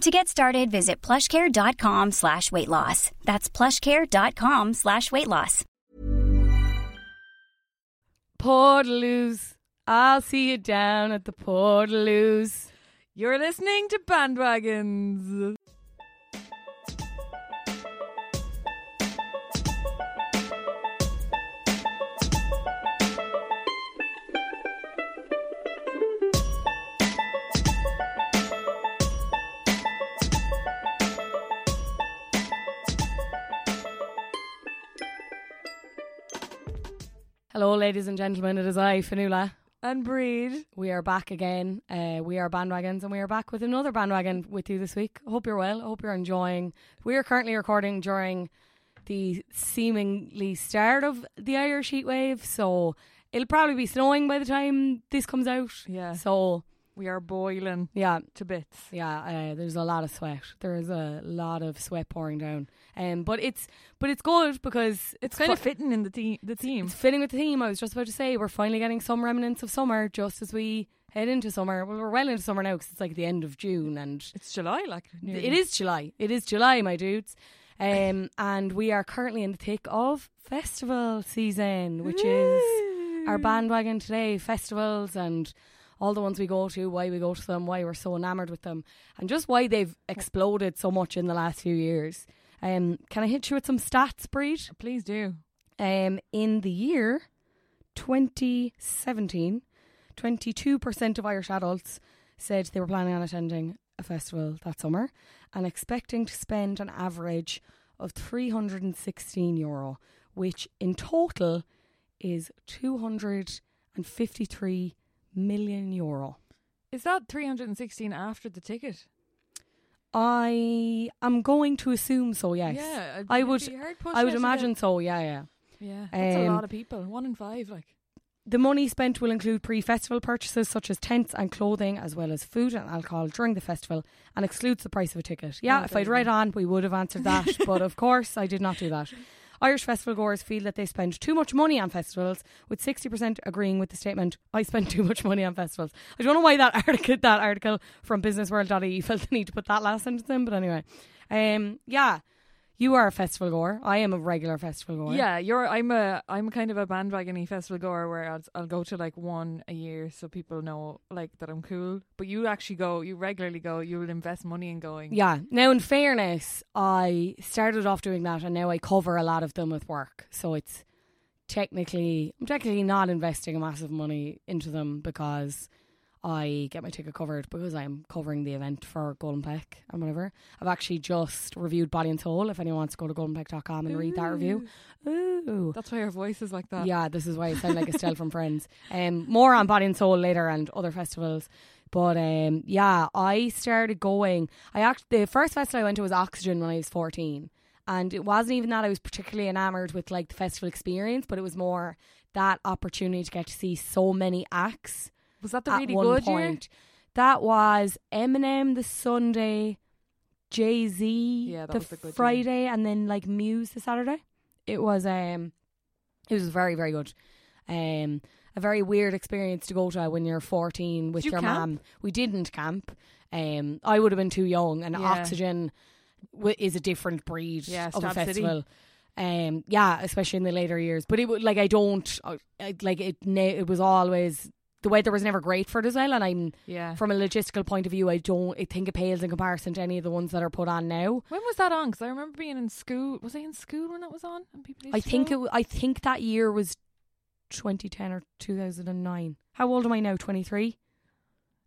To get started, visit plushcare.com slash weight loss. That's plushcare.com slash weight loss. Portaloos. I'll see you down at the Portaloos. You're listening to Bandwagons. Hello, ladies and gentlemen. It is I, Fionnuala. And Bríd. We are back again. Uh, we are bandwagons, and we are back with another bandwagon with you this week. I hope you're well. I hope you're enjoying. We are currently recording during the seemingly start of the Irish heat wave, so it'll probably be snowing by the time this comes out. Yeah. So We are boiling yeah, to bits. yeah. Uh, there's a lot of sweat. There is a lot of sweat pouring down. Um, but it's but it's good because It's kind of fitting in the, te- the team. It's fitting with the team I was just about to say we're finally getting some remnants of summer just as we head into summer. Well, we're well into summer now because it's like the end of June and It's July, like. nearly. it is July. It is July, my dudes. Um, and we are currently in the thick of festival season, which is our bandwagon today. Festivals and all the ones we go to, why we go to them, why we're so enamoured with them, and just why they've exploded so much in the last few years. Um, can I hit you with some stats, Bríd? Please do. Um, in the year 2017, 22% of Irish adults said they were planning on attending a festival that summer and expecting to spend an average of 316 euro, which in total is 253 million euro. Is that 316 after the ticket? I am going to assume so, yes. Yeah. I would- be hard pushed I would imagine so, yeah, yeah. Yeah. That's a Um, lot of people. One in five, like. The money spent will include pre festival purchases such as tents and clothing, as well as food and alcohol during the festival, and excludes the price of a ticket. Yeah, Oh, if I'd read on, we would have answered that, but of course, I did not do that. Irish festival goers feel that they spend too much money on festivals, with 60% agreeing with the statement, I spend too much money on festivals. I don't know why that article, that article from businessworld.ie felt the need to put that last sentence in, but anyway. Um, yeah, you are a festival goer. I am a regular festival goer. Yeah, you're. I'm a. I'm kind of a bandwagony festival goer where I'll I'll go to like one a year so people know like that I'm cool. But you actually go. You regularly go. You will invest money in going. Yeah. Now, in fairness, I started off doing that, and now I cover a lot of them with work. So it's technically, I'm technically not investing a massive money into them because I get my ticket covered because I'm covering the event for GoldenPlec and whatever. I've actually just reviewed Body and Soul. If anyone wants to go to goldenplec.com and read that review, ooh. That's why your voice is like that. Yeah, this is why I sound like Estelle from Friends. Um, more on Body and Soul later and other festivals. But um, yeah, I started going. I act the first festival I went to was Oxegen when I was fourteen, and it wasn't even that I was particularly enamored with like the festival experience, but it was more that opportunity to get to see so many acts Was that the really good year? point. That was Eminem the Sunday, Jay Z Yeah, the good year. Friday, and then like Muse the Saturday. It was um It was very, very good. Um, a very weird experience to go to when you're 14 with Did you your camp? mum. We didn't camp. Um, I would have been too young, and Yeah. Oxegen w- is a different breed Yeah, of a Strap City. festival. Um, yeah, especially in the later years. But it would like I don't I, I- like it. It was always the weather was never great for it as well, and I'm Yeah. from a logistical point of view, I don't. I think it pales in comparison to any of the ones that are put on now. when was that on? Because I remember being in school. Was I in school when that was on? And people I think it. I think that year was 2010 or 2009. How old am I now? 23.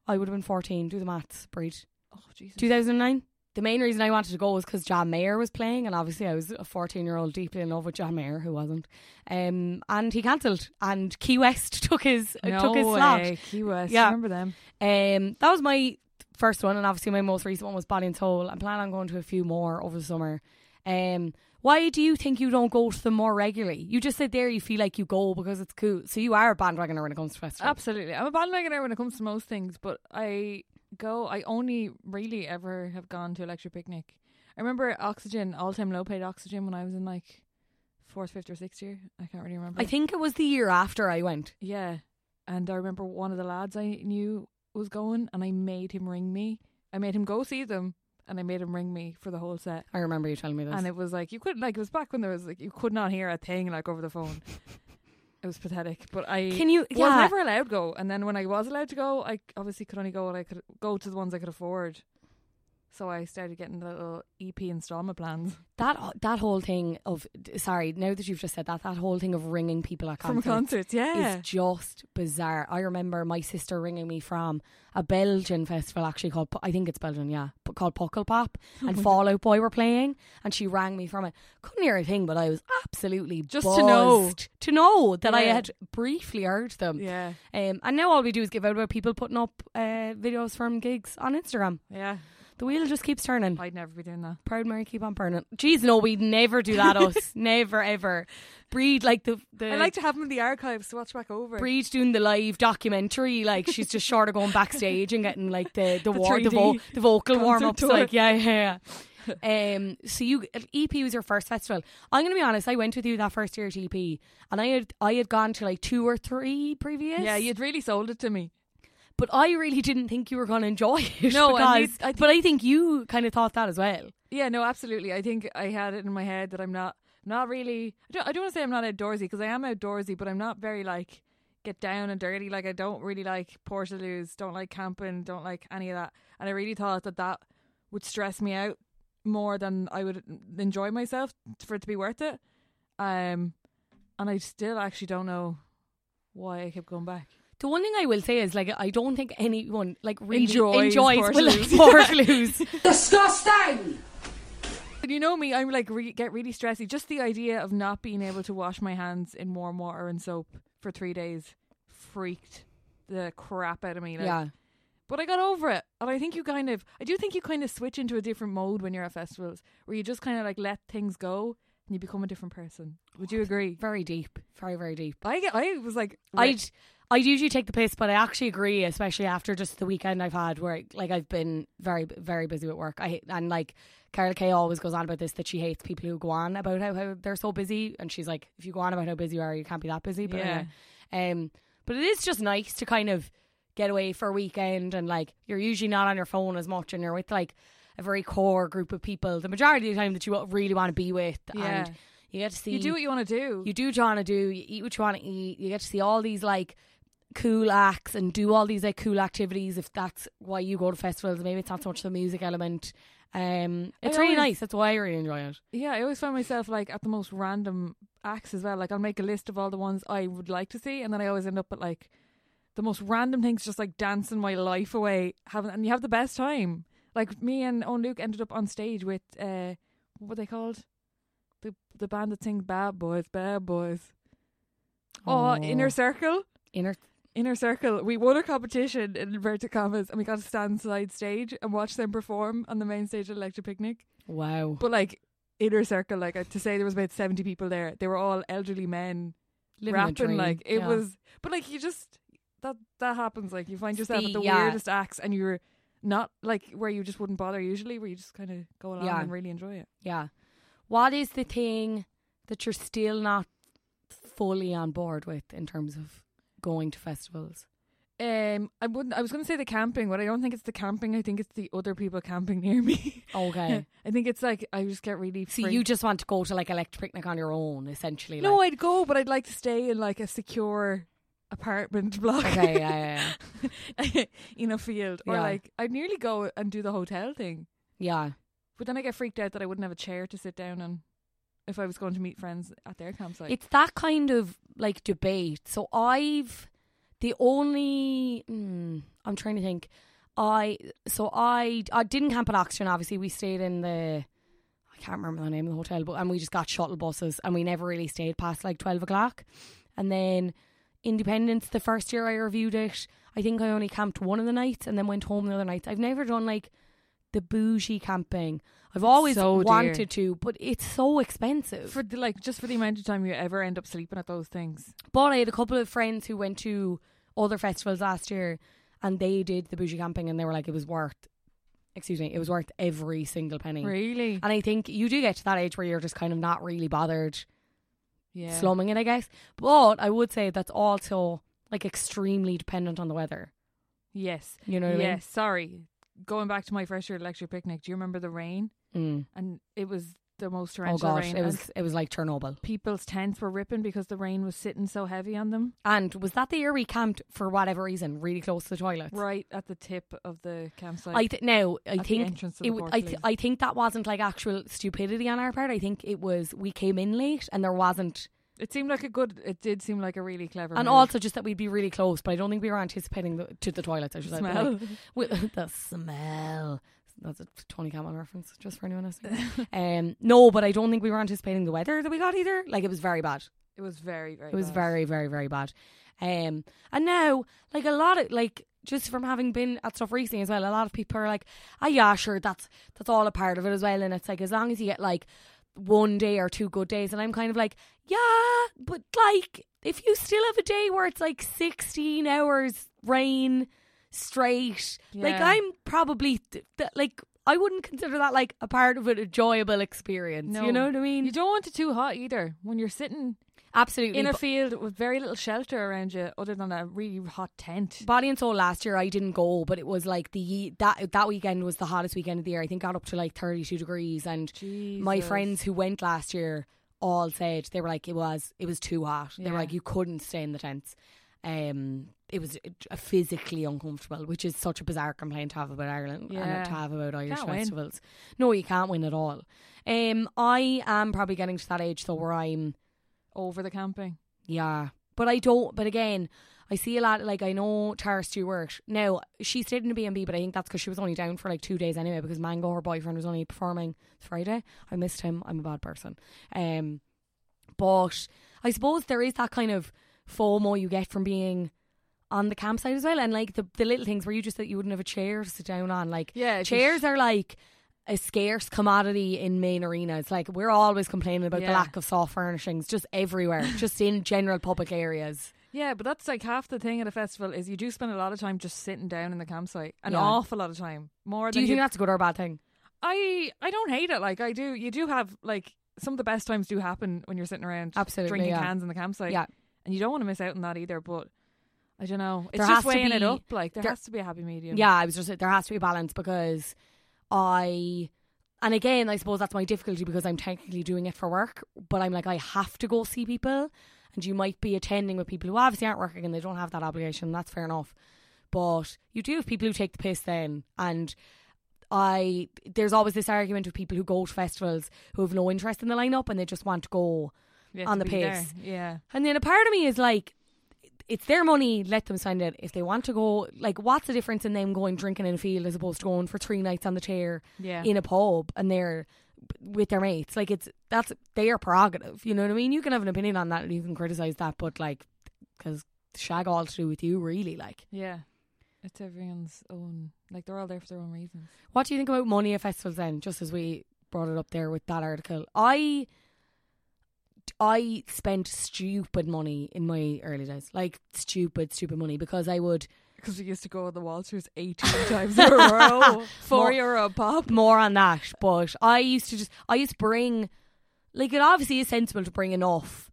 I would have been 14. Do the maths, Bríd. Oh Jesus. 2009. The main reason I wanted to go was because John Mayer was playing, and obviously I was a 14 year old deeply in love with John Mayer, who wasn't. Um, and he cancelled, and Key West took his uh, no took his way. slot. Key West. Yeah. I Remember them? Um, that was my first one, and obviously my most recent one was Body and Soul. I'm planning on going to a few more over the summer. Um, why do you think you don't go to them more regularly? You just said there you feel like you go because it's cool. So you are a bandwagoner when it comes to festivals. Absolutely. I'm a bandwagoner when it comes to most things, but I go. I only really ever have gone to Electric Picnic. I remember Oxegen, all time low paid Oxegen when I was in like fourth, fifth, or sixth year. I can't really remember. I think it was the year after I went. Yeah. And I remember one of the lads I knew was going, and I made him ring me. I made him go see them, and I made him ring me for the whole set. I remember you telling me this. And it was like you couldn't like it was back when there was like you could not hear a thing like over the phone. It was pathetic, but I Can you? yeah. was never allowed to go. And then when I was allowed to go, I obviously could only go I could go to the ones I could afford. So I started getting the little EP installment plans that that whole thing of sorry. Now that you've just said that, that whole thing of ringing people at from concerts concerts. Yeah, is just bizarre. I remember my sister ringing me from a Belgian festival actually called I think it's Belgian, yeah, but called Pukkelpop, Oh and Fall Out Boy were playing, and she rang me from it. Couldn't hear a thing, but I was absolutely Just to know. to know that I had briefly heard them. yeah, Um, and now all we do is give out about people putting up uh, videos from gigs on Instagram. yeah. The wheel just keeps turning. I'd never be doing that. Proud Mary, keep on burning. Jeez, no, we'd never do that. Us, never ever. Bríd like the the. I like to have them in the archives to watch back over. Bríd doing the live documentary, like she's just short of going backstage and getting like the the The war, the, vo- the vocal warm ups, like yeah, yeah. yeah. um, so you EP was your first festival. I'm gonna be honest. I went with you that first year at EP, and I had I had gone to like two or three previous. Yeah, you'd really sold it to me. But I really didn't think you were gonna enjoy it. No, because, I but I think you kind of thought that as well. Yeah, no, absolutely. I think I had it in my head that I'm not not really. I don't, I don't want to say I'm not outdoorsy because I am outdoorsy, but I'm not very like get down and dirty. Like I don't really like portaloos, don't like camping, don't like any of that. And I really thought that that would stress me out more than I would enjoy myself for it to be worth it. Um, and I still actually don't know why I kept going back. The one thing I will say is like I don't think anyone like really Enjoys enjoys Portaloos. Portaloos. Disgusting! You know me, I'm like re- get really stressy. Just the idea of not being able to wash my hands in warm water and soap for three days freaked the crap out of me. Like, yeah, But I got over it, and I think you kind of, I do think you kind of switch into a different mode when you're at festivals, where you just kind of like let things go and you become a different person. Would you oh, agree? very deep, very very deep. I get, I was like, I'd I'd usually take the piss, but I actually agree, especially after just the weekend I've had, where like I've been very very busy with work. I hate, and like Carla Kay always goes on about this that she hates people who go on about how, how they're so busy, and she's like, if you go on about how busy you are, you can't be that busy. But Yeah. anyway, um, but it is just nice to kind of get away for a weekend, and like you're usually not on your phone as much, and you're with like a very core group of people the majority of the time that you really want to be with, Yeah. and you get to see you do what you want to do. you do what you want to do. You eat what you want to eat. You get to see all these like cool acts and do all these like cool activities. If that's why you go to festivals, maybe it's not so much the music element. Um, it's I really always- nice. That's why I really enjoy it. Yeah, I always find myself like at the most random acts as well. Like I'll make a list of all the ones I would like to see, and then I always end up at like the most random things, just like dancing my life away, having and you have the best time. Like me and Owen Luke ended up on stage with uh, what were they called? The the band that sings "Bad Boys, Bad Boys." Oh, Inner Circle. inner. Inner Circle. We won a competition in inverted commas, and we got to stand side stage and watch them perform on the main stage at Electric Picnic. Wow, But like inner circle, like uh, to say there was about seventy people there. They were all elderly men Living rapping. Like it Yeah. was, but like you just that that happens. Like you find yourself The- at the yeah. weirdest acts, and you're not like where you just wouldn't bother usually, where you just kind of go along Yeah. and really enjoy it. Yeah. What is the thing that you're still not fully on board with in terms of going to festivals? Um, I wouldn't. I was going to say the camping, but I don't think it's the camping. I think it's the other people camping near me. Okay. I think it's like I just get really. So freaked. you just want to go to like electric picnic on your own, essentially. No, like. I'd go, but I'd like to stay in like a secure apartment block. Okay, yeah, yeah, in a field, or Yeah. like I'd nearly go and do the hotel thing, yeah. but then I get freaked out that I wouldn't have a chair to sit down on if I was going to meet friends at their campsite. It's that kind of like debate. So I've the only mm, I'm trying to think. I so I I didn't camp at Oxegen. Obviously, we stayed in the I can't remember the name of the hotel, but and we just got shuttle buses, and we never really stayed past like twelve o'clock. And then Indiependence, the first year I reviewed it, I think I only camped one of the nights, and then went home the other nights. I've never done like the bougie camping. I've always so wanted to, but it's so expensive. for the, like just for the amount of time you ever end up sleeping at those things. But I had a couple of friends who went to other festivals last year and they did the bougie camping and they were like, it was worth, excuse me, it was worth every single penny. Really? And I think you do get to that age where you're just kind of not really bothered Yeah. slumming it, I guess. But I would say that's also like extremely dependent on the weather. Yes. You know what I mean? yes. Sorry. Going back to my first year Electric Picnic, do you remember the rain? Mm. And it was the most Oh torrential gosh, rain. it was it was like Chernobyl. people's tents were ripping because the rain was sitting so heavy on them. And was that the year we camped for whatever reason really close to the toilets? Right at the tip of the campsite. I th- now I think entrance it I, th- I think that wasn't like actual stupidity on our part. I think it was we came in late and there wasn't, it seemed like a good. It did seem like a really clever. and move. also just that we'd be really close. But I don't think we were anticipating the, to the toilets. I should smell. like, with the smell. That's a Tony Cameron reference, just for anyone listening. um, no, but I don't think we were anticipating the weather that we got either. Like it was very bad. it was very very. It was bad. very, very, very bad. Um, and now, like a lot of like just from having been at stuff recently as well, a lot of people are like, "Ah, yeah, sure, that's that's all a part of it as well." And it's like as long as you get like one day or two good days, and I'm kind of like, yeah, but like if you still have a day where it's like 16 hours rain straight, like I'm probably th- th- like. I wouldn't consider that like a part of an enjoyable experience. No. You know what I mean? You don't want it too hot either. When you're sitting Absolutely. in a field with very little shelter around you, other than a really hot tent. Body and Soul last year I didn't go, but it was like the that that weekend was the hottest weekend of the year. I think got up to like thirty two degrees, and my friends who went last year all said they were like it was it was too hot. They were like you couldn't stay in the tents. Um, it was uh, physically uncomfortable, which is such a bizarre complaint to have about Ireland and to have about Irish Can't win. festivals. No, you can't win at all. Um, I am probably getting to that age though where I'm over the camping. yeah. But I don't, but again, I see a lot, like, I know Tara Stewart. Now, she stayed in a B&B, but I think that's because she was only down for like two days anyway, because Mango, her boyfriend, was only performing Friday. I missed him. I'm a bad person. Um, But I suppose there is that kind of FOMO you get from being on the campsite as well. And like the, the little things where you just that you wouldn't have a chair to sit down on. Like, Yeah, chairs just- are like a scarce commodity in main arenas. Like we're always complaining about the lack of soft furnishings just everywhere, just in general public areas. Yeah, but that's like half the thing at a festival is you do spend a lot of time just sitting down in the campsite. An Yeah. awful lot of time. More Do you think that's a good or a bad thing? I I don't hate it. Like I do. You do have like some of the best times do happen when you're sitting around Absolutely, drinking yeah. cans in the campsite. Yeah. And you don't want to miss out on that either. But I don't know. It's There just has to weighing it up. Like there, there- has to be a happy medium. Yeah, I was just there has to be a balance because I and again I suppose that's my difficulty because I'm technically doing it for work, but I'm like I have to go see people and you might be attending with people who obviously aren't working and they don't have that obligation, that's fair enough. But you do have people who take the piss then and I there's always this argument with people who go to festivals who have no interest in the lineup and they just want to go on the be there. pace. Yeah. And then a part of me is like, it's their money, let them spend it. If they want to go, like, what's the difference in them going drinking in a field as opposed to going for three nights on the chair Yeah. in a pub and they're with their mates? Like, it's that's their prerogative. You know what I mean? You can have an opinion on that and you can criticize that, but like, because shag all to do with you, really. Like, yeah. It's everyone's own. Like they're all there for their own reasons. what do you think about money at festivals then? Just as we brought it up there with that article, I. I spent stupid money in my early days, like stupid, stupid money, because I would Because we used to go on the Walters 18 times in a row. Four More- euro pop. more on that. But I used to just, I used to bring, like, it obviously is sensible to bring enough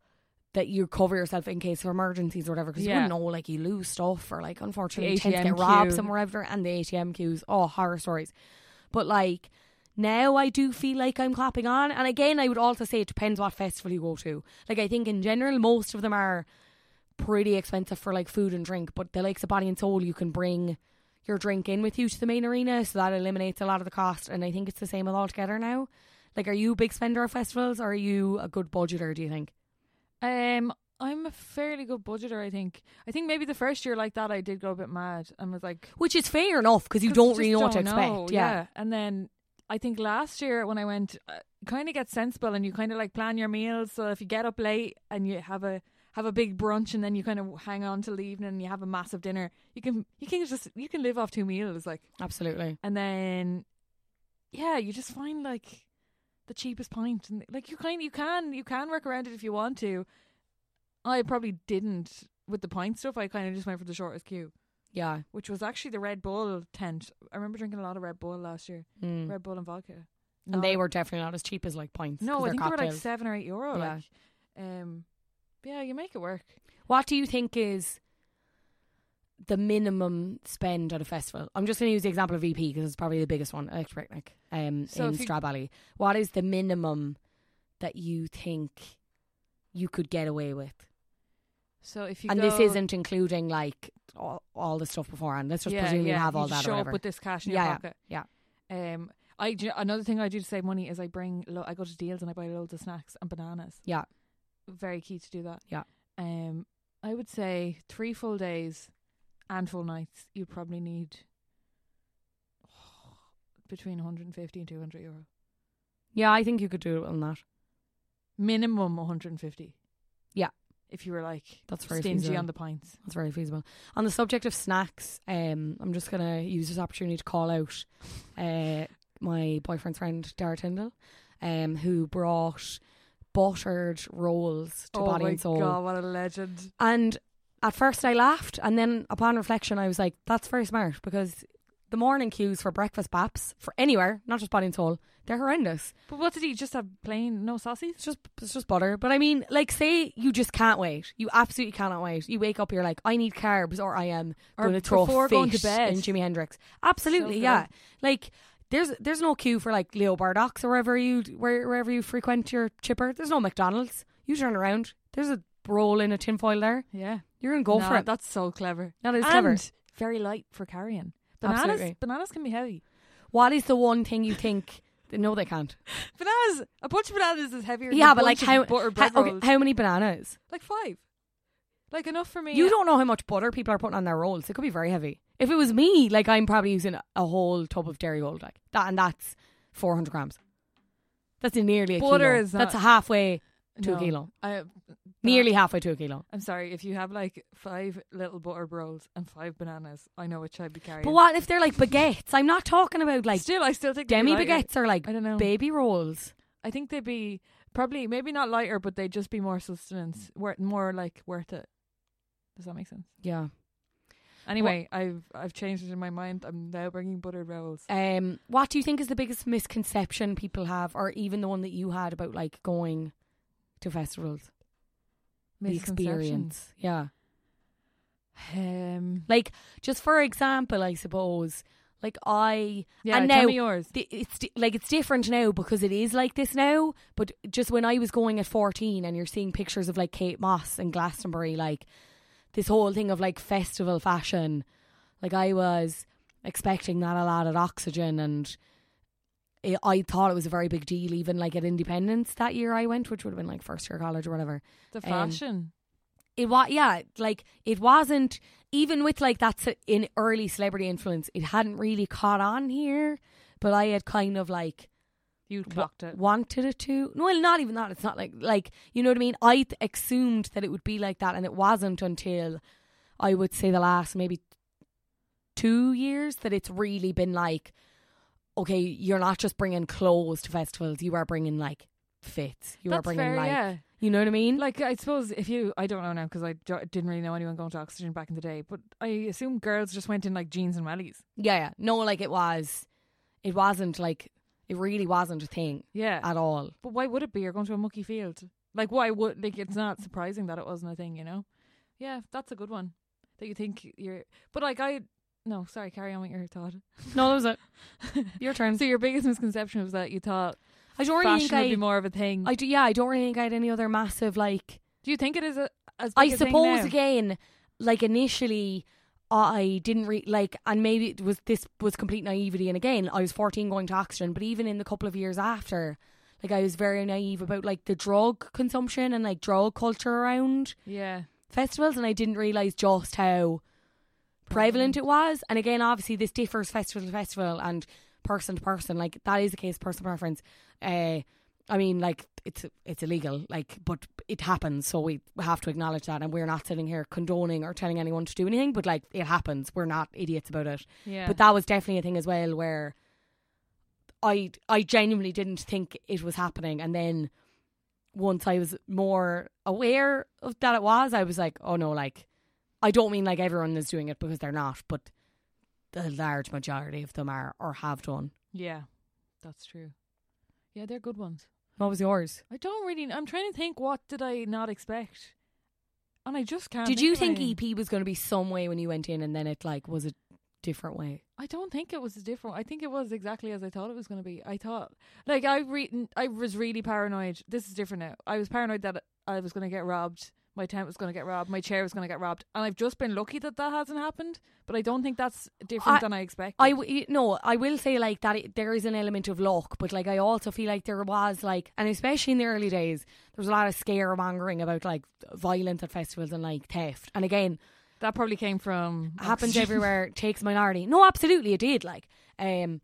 that you cover yourself in case of emergencies or whatever because you Yeah. wouldn't know like you lose stuff or like unfortunately The tend to get robbed somewhere ever and the ATM queues oh horror stories but like now I do feel like I'm clapping on and again I would also say it depends what festival you go to like I think in general most of them are pretty expensive for like food and drink but the likes of Body and Soul you can bring your drink in with you to the main arena so that eliminates a lot of the cost and I think it's the same with altogether now like are you a big spender of festivals or are you a good budgeter do you think Um, I'm a fairly good budgeter. I think. I think maybe the first year like that, I did go a bit mad and was like, Which is fair enough because you don't really know what to expect. know, yeah. And then I think last year when I went, uh, kind of get sensible and you kind of like plan your meals. So if you get up late and you have a have a big brunch and then you kind of hang on till the evening and you have a massive dinner, you can you can just you can live off two meals like, Absolutely. and then yeah, you just find like the cheapest pint and like you kind you can you can work around it if you want to. I probably didn't with the pint stuff. I kind of just went for the shortest queue Yeah. which was actually the Red Bull tent. I remember drinking a lot of Red Bull last year. Mm. Red Bull and vodka. And they were definitely not as cheap as like pints. No, I think they were like seven or eight euro. Yeah. Like, um, yeah, you make it work. What do you think is the minimum spend at a festival? I'm just going to use the example of EP because it's probably the biggest one, Electric Picnic um, So in Stradbally. What is the minimum that you think you could get away with? So if you and this isn't including like all, all the stuff beforehand. Let's just yeah, presume yeah, you have all just that show up with this cash in Yeah, your pocket. yeah. Um, I do, another thing I do to save money is I bring lo- I go to Dealz and I buy loads of snacks and bananas. Yeah. Very key to do that. Yeah. Um, I would say three full days and full nights. You'd probably need between 150 and 200 euro. Yeah, I think you could do it on that. minimum 150. Yeah. If you were like That's very stingy feasible. on the pints. That's very feasible. On the subject of snacks, um, I'm just gonna use this opportunity to call out uh, my boyfriend's friend Dara Tyndall, um, who brought buttered rolls to oh Body my and Soul. Oh god, what a legend. And at first I laughed, and then upon reflection, I was like, "That's very smart," because the morning queues for breakfast baps for anywhere, not just Body and Soul, they're horrendous. But what did he just have plain no saucies? It's just it's just butter. But I mean, like, say you just can't wait. You absolutely cannot wait. You wake up, you're like, I need carbs, or I am Or going to throw before fish going to bed. in Jimi Hendrix. Absolutely, So yeah. Like, there's there's no queue for like Leo Burdocks or wherever you where, wherever you frequent your chipper. There's no McDonald's. You turn around. There's a roll in a tinfoil there. Yeah. You're gonna go Nah, for it. That's so clever. That is and clever. Very light for carrying. Bananas Absolutely. bananas can be heavy. What is the one thing you think? No, they can't. Bananas a bunch of bananas is heavier Yeah, than but like how how, okay, how many bananas? like five. Like enough for me. You don't know how much butter people are putting on their rolls. It could be very heavy. If it was me, like I'm probably using a whole tub of Dairygold, like that, and that's 400 grams. That's nearly a Butter kilo. is not- that's halfway to No. a kilo. I, Nearly halfway to a kilo. I'm sorry, if you have like five little butter rolls and five bananas, I know which I'd be carrying. But what if they're like baguettes? I'm not talking about like Still, I still think they'd demi lighter. baguettes are like I don't know. baby rolls. I think they'd be probably maybe not lighter, but they'd just be more sustenance, worth more like worth it. Does that make sense? Yeah. Anyway, I've I've changed it in my mind. I'm now bringing buttered rolls. Um, what do you think is the biggest misconception people have, or even the one that you had about like going to festivals? The experience. Yeah. Um, Like, just for example, I suppose, like I yeah, and tell now me yours. the- it's like it's different now because it is like this now. But just when I was going at fourteen, and you're seeing pictures of like Kate Moss and Glastonbury, like this whole thing of like festival fashion, like I was expecting that a lot at Oxegen, and it, I thought it was a very big deal. Even like at Indiependence that year, I went, which would have been like first year college or whatever The um, fashion. it was yeah like it wasn't even with like that ce- in early celebrity influence it hadn't really caught on here but i had kind of like you clocked it. wanted it to no well not even that it's not like like you know what i mean i th- assumed that it would be like that and it wasn't until i would say the last maybe two years that it's really been like okay you're not just bringing clothes to festivals you are bringing like fits you are bringing fair, like yeah. you know what i mean Like I suppose if you, I don't know now because I jo- didn't really know anyone going to Oxegen back in the day, but I assume girls just went in like jeans and wellies. Yeah, yeah. No, like it was, it wasn't like, it really wasn't a thing Yeah, at all. but why would it be? You're going to a mucky field. Like why would like it's not surprising that it wasn't a thing, you know? Yeah, that's a good one. That you think you're but like I no, sorry, carry on with your thought. No, that was it. Your turn. So your biggest misconception was that you thought I don't really fashion think would I, be more of a thing. I do. Yeah, I don't really think I had any other massive like. Do you think it is a as I big a thing suppose now? again, like initially, I didn't re- like, and maybe it was this was complete naivety. And again, I was fourteen going to Oxford, but even in the couple of years after, like I was very naive about like the drug consumption and like drug culture around Yeah. festivals, and I didn't realize just how prevalent it was. And again, obviously, this differs festival to festival and person to person. Like that is the case, personal preference. Uh, I mean, like it's it's illegal, like, but it happens, so we have to acknowledge that, and we're not sitting here condoning or telling anyone to do anything, but like it happens. We're not idiots about it. Yeah. But that was definitely a thing as well, where I I genuinely didn't think it was happening, and then once I was more aware of that it was, I was like, oh no, like I don't mean like everyone is doing it because they're not, but the large majority of them are or have done. Yeah. That's true. Yeah, they're good ones. What was yours? I don't really I'm trying to think what did I not expect? And I just can't Did you think. EP was going to be some way when you went in, and then it like was a different way? I don't think it was different. I think it was exactly as I thought it was going to be. I thought, like, I re- I was really paranoid. This is different now. I was paranoid that I was going to get robbed. My tent was going to get robbed. My chair was going to get robbed. And I've just been lucky that that hasn't happened. But I don't think that's different I- than I expected. I w- no, I will say like that. It, there is an element of luck, but like I also feel like there was like, and especially in the early days, there was a lot of scaremongering about like violence at festivals and like theft. And again, that probably came from happens everywhere. Takes minority. No, absolutely, it did. Like, um,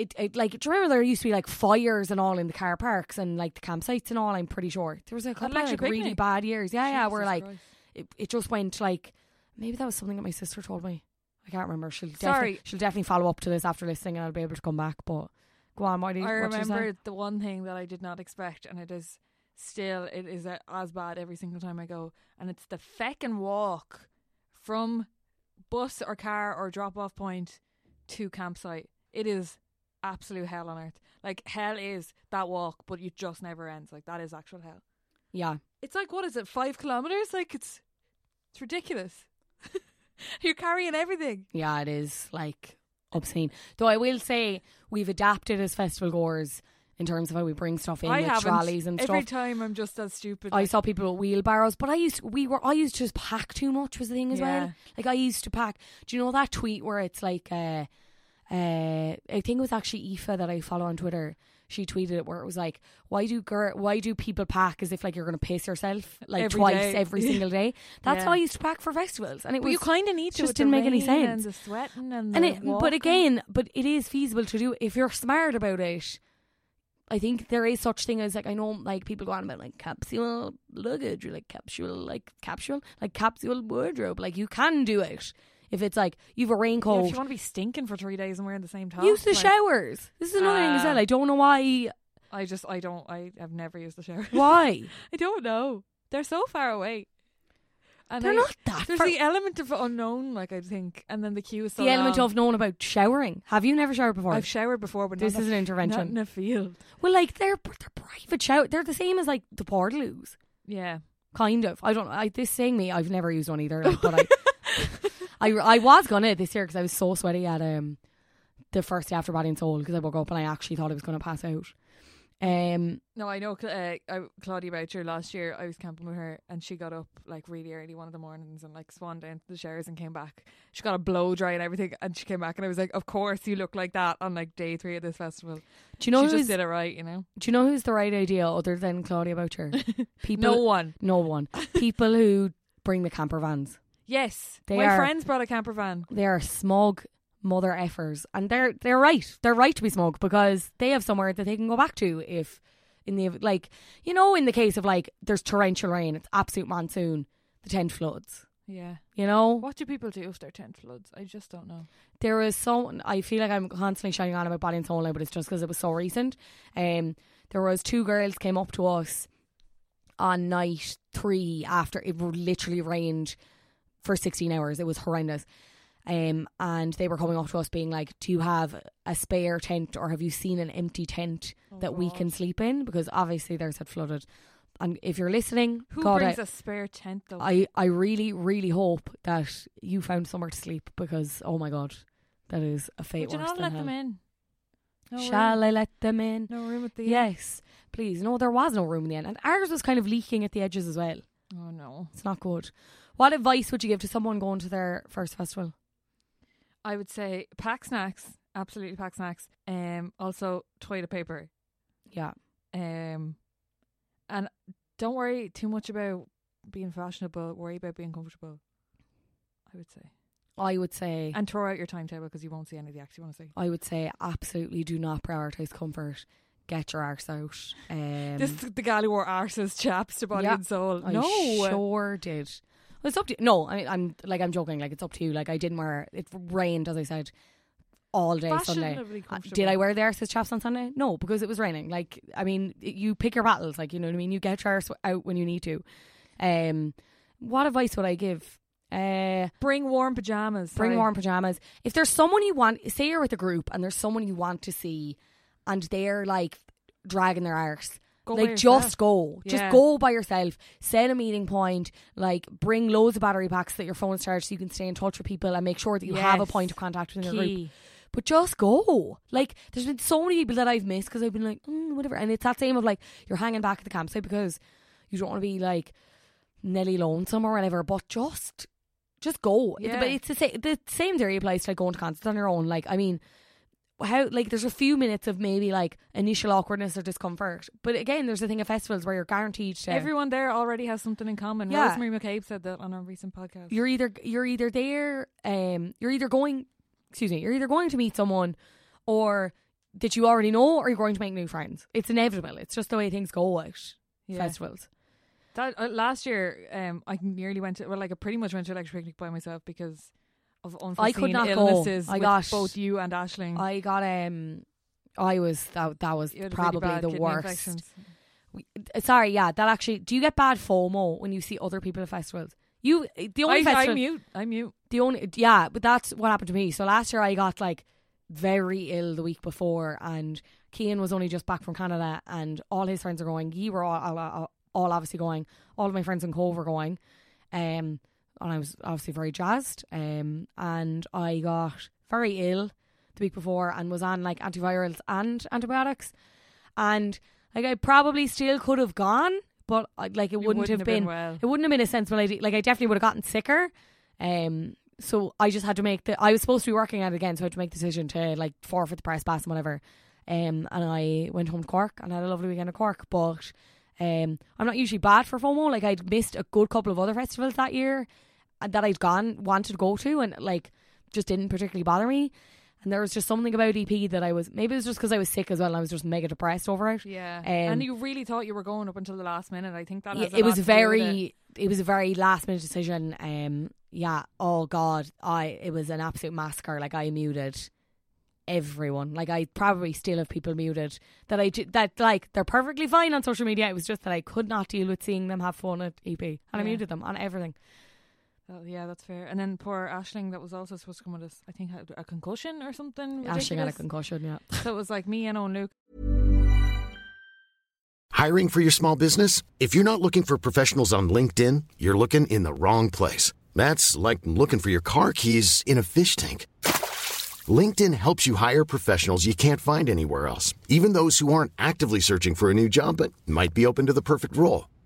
it, it like do you remember there used to be like fires and all in the car parks and like the campsites and all. I'm pretty sure there was a couple of like really bad years. Yeah, yeah, where Jesus like it, it just went like maybe that was something that my sister told me. I can't remember. She'll Sorry. definitely she'll definitely follow up to this after listening, and I'll be able to come back. But go on, do? I remember the one thing that I did not expect, and it is still it is as bad every single time I go, and it's the feckin' walk from bus or car or drop off point to campsite. It is absolute hell on earth. Like hell is that walk, but it just never ends. Like that is actual hell. Yeah, It's like what is it, five kilometers? Like it's it's ridiculous. You're carrying everything. yeah, it is like obscene. Though I will say we've adapted as festival goers in terms of how we bring stuff in I with haven't. trolleys and Every stuff. time I'm just as stupid. I like- saw people with wheelbarrows, but I used we were I used to just pack too much was the thing as Yeah. well. Like I used to pack. Do you know that tweet where it's like uh uh I think it was actually Aoife that I follow on Twitter. She tweeted it where it was like, "Why do gir- why do people pack as if like you're going to piss yourself like Every twice day. every single day?" That's Yeah. how I used to pack for festivals, and it But was you kind of need to. just didn't make any sense. And the sweating and, and the it, but again, but it is feasible to do if you're smart about it. I think there is such thing as like I know like people go on about like capsule luggage or like capsule like capsule like capsule wardrobe. Like you can do it if it's like you've a Yeah, raincoat. if you want to be stinking for three days and wearing the same top, Use the like, showers. This is another thing as Ah. well. I don't know why. I just, I don't, I have never used the shower. Why I don't know. They're so far away. And they're I- not that. There's far- the element of unknown, like I think, and then the queue is so the element of knowing about showering. Have you never showered before? I've showered before, but This is in an intervention. Not in a field. well, like they're they're private shower. They're the same as like the portaloos. Yeah. Kind of. I don't. I this saying me. I've never used one either. Like, but I, I, I was gonna this year because I was so sweaty at um the first day after Body and Soul because I woke up and I actually thought I was gonna pass out. Um, No, I know uh, I, Claudia Boucher last year. I was camping with her, and she got up like really early one of the mornings and like swan down to the showers and came back. She got a blow dry and everything, and she came back, and I was like, "Of course, you look like that on like day three of this festival." do you know she just did it right, you know. do you know who's the right idea other than Claudia Boucher? People, No one. no one. People who bring the camper vans. Yes, They my are- friends brought a camper van. They are smug mother effers, and they're they're right. They're right to be smug because they have somewhere that they can go back to if in the like you know in the case of like there's torrential rain, it's absolute monsoon, the tent floods. Yeah. You know, What do people do if their tent floods? I just don't know. there was so I feel like I'm constantly shining on about Body and Soul now, but it's just because it was so recent. Um, there was two girls came up to us on night three after it literally rained for 16 hours. It was horrendous. Um, and they were coming up to us being like, "Do you have a spare tent, or have you seen an empty tent that we can sleep in?" Because obviously theirs had flooded. and if you're listening, Who God, brings I, a spare tent though? I, I really, really hope that you found somewhere to sleep because, oh my God, that is a fate Would you worse not let hell. them in? No Shall room. I let them in? No room at the end Yes, please. No, there was no room in the end. And ours was kind of leaking at the edges as well. Oh no. It's not good. What advice would you give to someone going to their first festival? I would say pack snacks. Absolutely pack snacks. Um. Also toilet paper. Yeah. Um. And don't worry too much about being fashionable. Worry about being comfortable. I would say. I would say And throw out your timetable because you won't see any of the acts you want to see. I would say absolutely do not prioritize comfort. Get your arse out. Um, this is the gal who wore arses, chaps to body Yeah. and soul. I no. sure did. Well, it's up to you. No, I mean, I'm like I'm joking. Like it's up to you. Like I didn't wear. It rained, as I said, all day Sunday. Uh, Did I wear the arses chaps on Sunday? No, because it was raining. Like I mean, y- you pick your battles. Like you know what I mean. You get your arse out when you need to. Um, what advice would I give? Uh, Bring warm pajamas. bring sorry. warm pajamas. If there's someone you want, say you're with a group and there's someone you want to see, and they're like dragging their arse. Go like just go, just Yeah. go by yourself. Set a meeting point. Like bring loads of battery packs that your phone's charged so you can stay in touch with people and make sure that you have a point of contact within your group. But just go. Like there's been so many people that I've missed because I've been like mm, whatever, and it's that same of like you're hanging back at the campsite because you don't want to be like Nelly lonesome or whatever. But just just go. Yeah. but it's the same. The same theory applies to like going to concerts on your own. Like I mean, how like there's a few minutes of maybe like initial awkwardness or discomfort, but again, there's a thing of festivals where you're guaranteed to. Everyone there already has something in common. Yeah. Rosemary McCabe said that on a recent podcast. you're either you're either there, um, you're either going, excuse me, you're either going to meet someone, or that you already know, or you're going to make new friends. It's inevitable. It's just the way things go at Yeah. festivals. That uh, last year, um, I nearly went to well, like I pretty much went to electric picnic by myself because of unforeseen I could not go. illnesses. I with got- both you and Ashling. I got um, I was that that was had really probably the worst. We- uh, Sorry, yeah, that actually. Do you get bad FOMO when you see other people at festivals? You the only I, festival I'm mute. I'm mute. the only yeah, but that's what happened to me. So last year I got like very ill the week before, and Kean was only just back from Canada, and all his friends are going. You were all, all, all obviously going. All of my friends in Cobh were going, um, and I was obviously very jazzed. Um, and I got very ill the week before and was on like antivirals and antibiotics, and like I probably still could have gone, but uh, like it You wouldn't, have been. well. It wouldn't have been a sensible idea. Like I definitely would have gotten sicker. Um, so I just had to make the. I was supposed to be working at it again, so I had to make the decision to like forfeit the press pass and whatever. Um, and I went home to Cork and had a lovely weekend at Cork. But um, I'm not usually bad for FOMO. Like I'd missed a good couple of other festivals that year that I'd gone wanted to go to, and like just didn't particularly bother me. And there was just something about EP that I was maybe it was just because I was sick as well. and I was just mega depressed over it. Yeah, Um, and you really thought you were going up until the last minute. I think that Yeah, it was with it. very it. was a very last minute decision um yeah oh god i it was an absolute massacre like i muted everyone like i probably still have people muted that i that like they're perfectly fine on social media it was just that i could not deal with seeing them have fun at ep and i muted them on everything Oh, yeah, that's fair. And then poor Ashling, that was also supposed to come with us. I think had a concussion or something. ashling had a concussion yeah So it was like me and Owen Luke. Hiring for your small business? If you're not looking for professionals on LinkedIn, you're looking in the wrong place. That's like looking for your car keys in a fish tank. LinkedIn helps you hire professionals you can't find anywhere else, even those who aren't actively searching for a new job but might be open to the perfect role.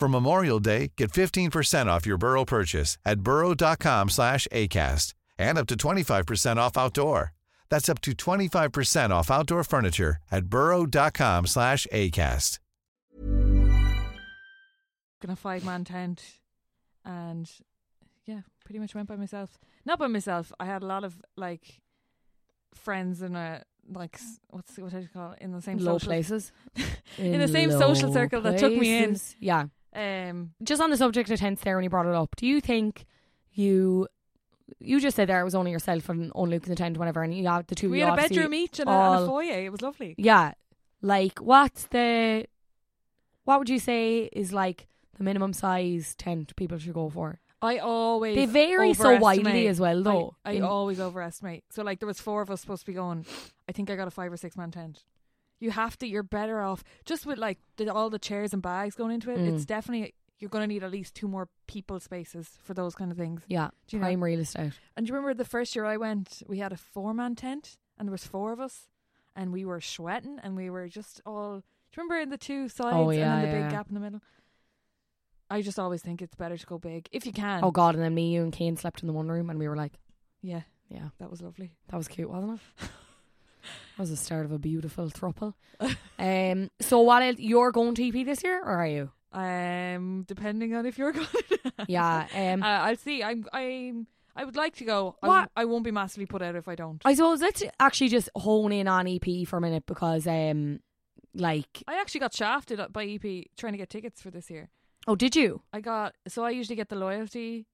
For Memorial Day, get 15% off your Burrow purchase at burrow.com slash ACAST and up to 25% off outdoor. That's up to 25% off outdoor furniture at burrow.com slash ACAST. in a five man tent and yeah, pretty much went by myself. Not by myself. I had a lot of like friends in a like s- what's what do you call it in the same low social, places. In the same social low circle that took me in. Yeah. Um, Just on the subject of tents there when you brought it up, do you think you you just said there it was only yourself and only Luke in the tent, whatever, and you have the two we had a bedroom each and a, and a foyer. It was lovely. Yeah. Like what's the what would you say is like the minimum size tent people should go for? I always They vary so widely as well, though. I, I always overestimate. So like there was four of us supposed to be going. I think I got a five or six man tent. You have to. You're better off just with like the, all the chairs and bags going into it. Mm. It's definitely you're going to need at least two more people spaces for those kind of things. Yeah, Do you know? real estate. And do you remember the first year I went, we had a four man tent and there was four of us and we were sweating and we were just all do you remember in the two sides Oh, and then the yeah. big gap in the middle? I just always think it's better to go big if you can. Oh god, and then me, you and Kane slept in the one room and we were like, Yeah, Yeah, that was lovely. that was cute, wasn't it? that was the start of a beautiful throuple. um so what else you're going to EP this year or are you? Um, depending on if you're going. Yeah. Um uh, I'll see. I'm. I'm. I would like to go. I, What- w- I won't be massively put out if I don't. I suppose let's actually just hone in on EP for a minute because um like I actually got shafted by EP trying to get tickets for this year. oh did you? I got so I usually get the loyalty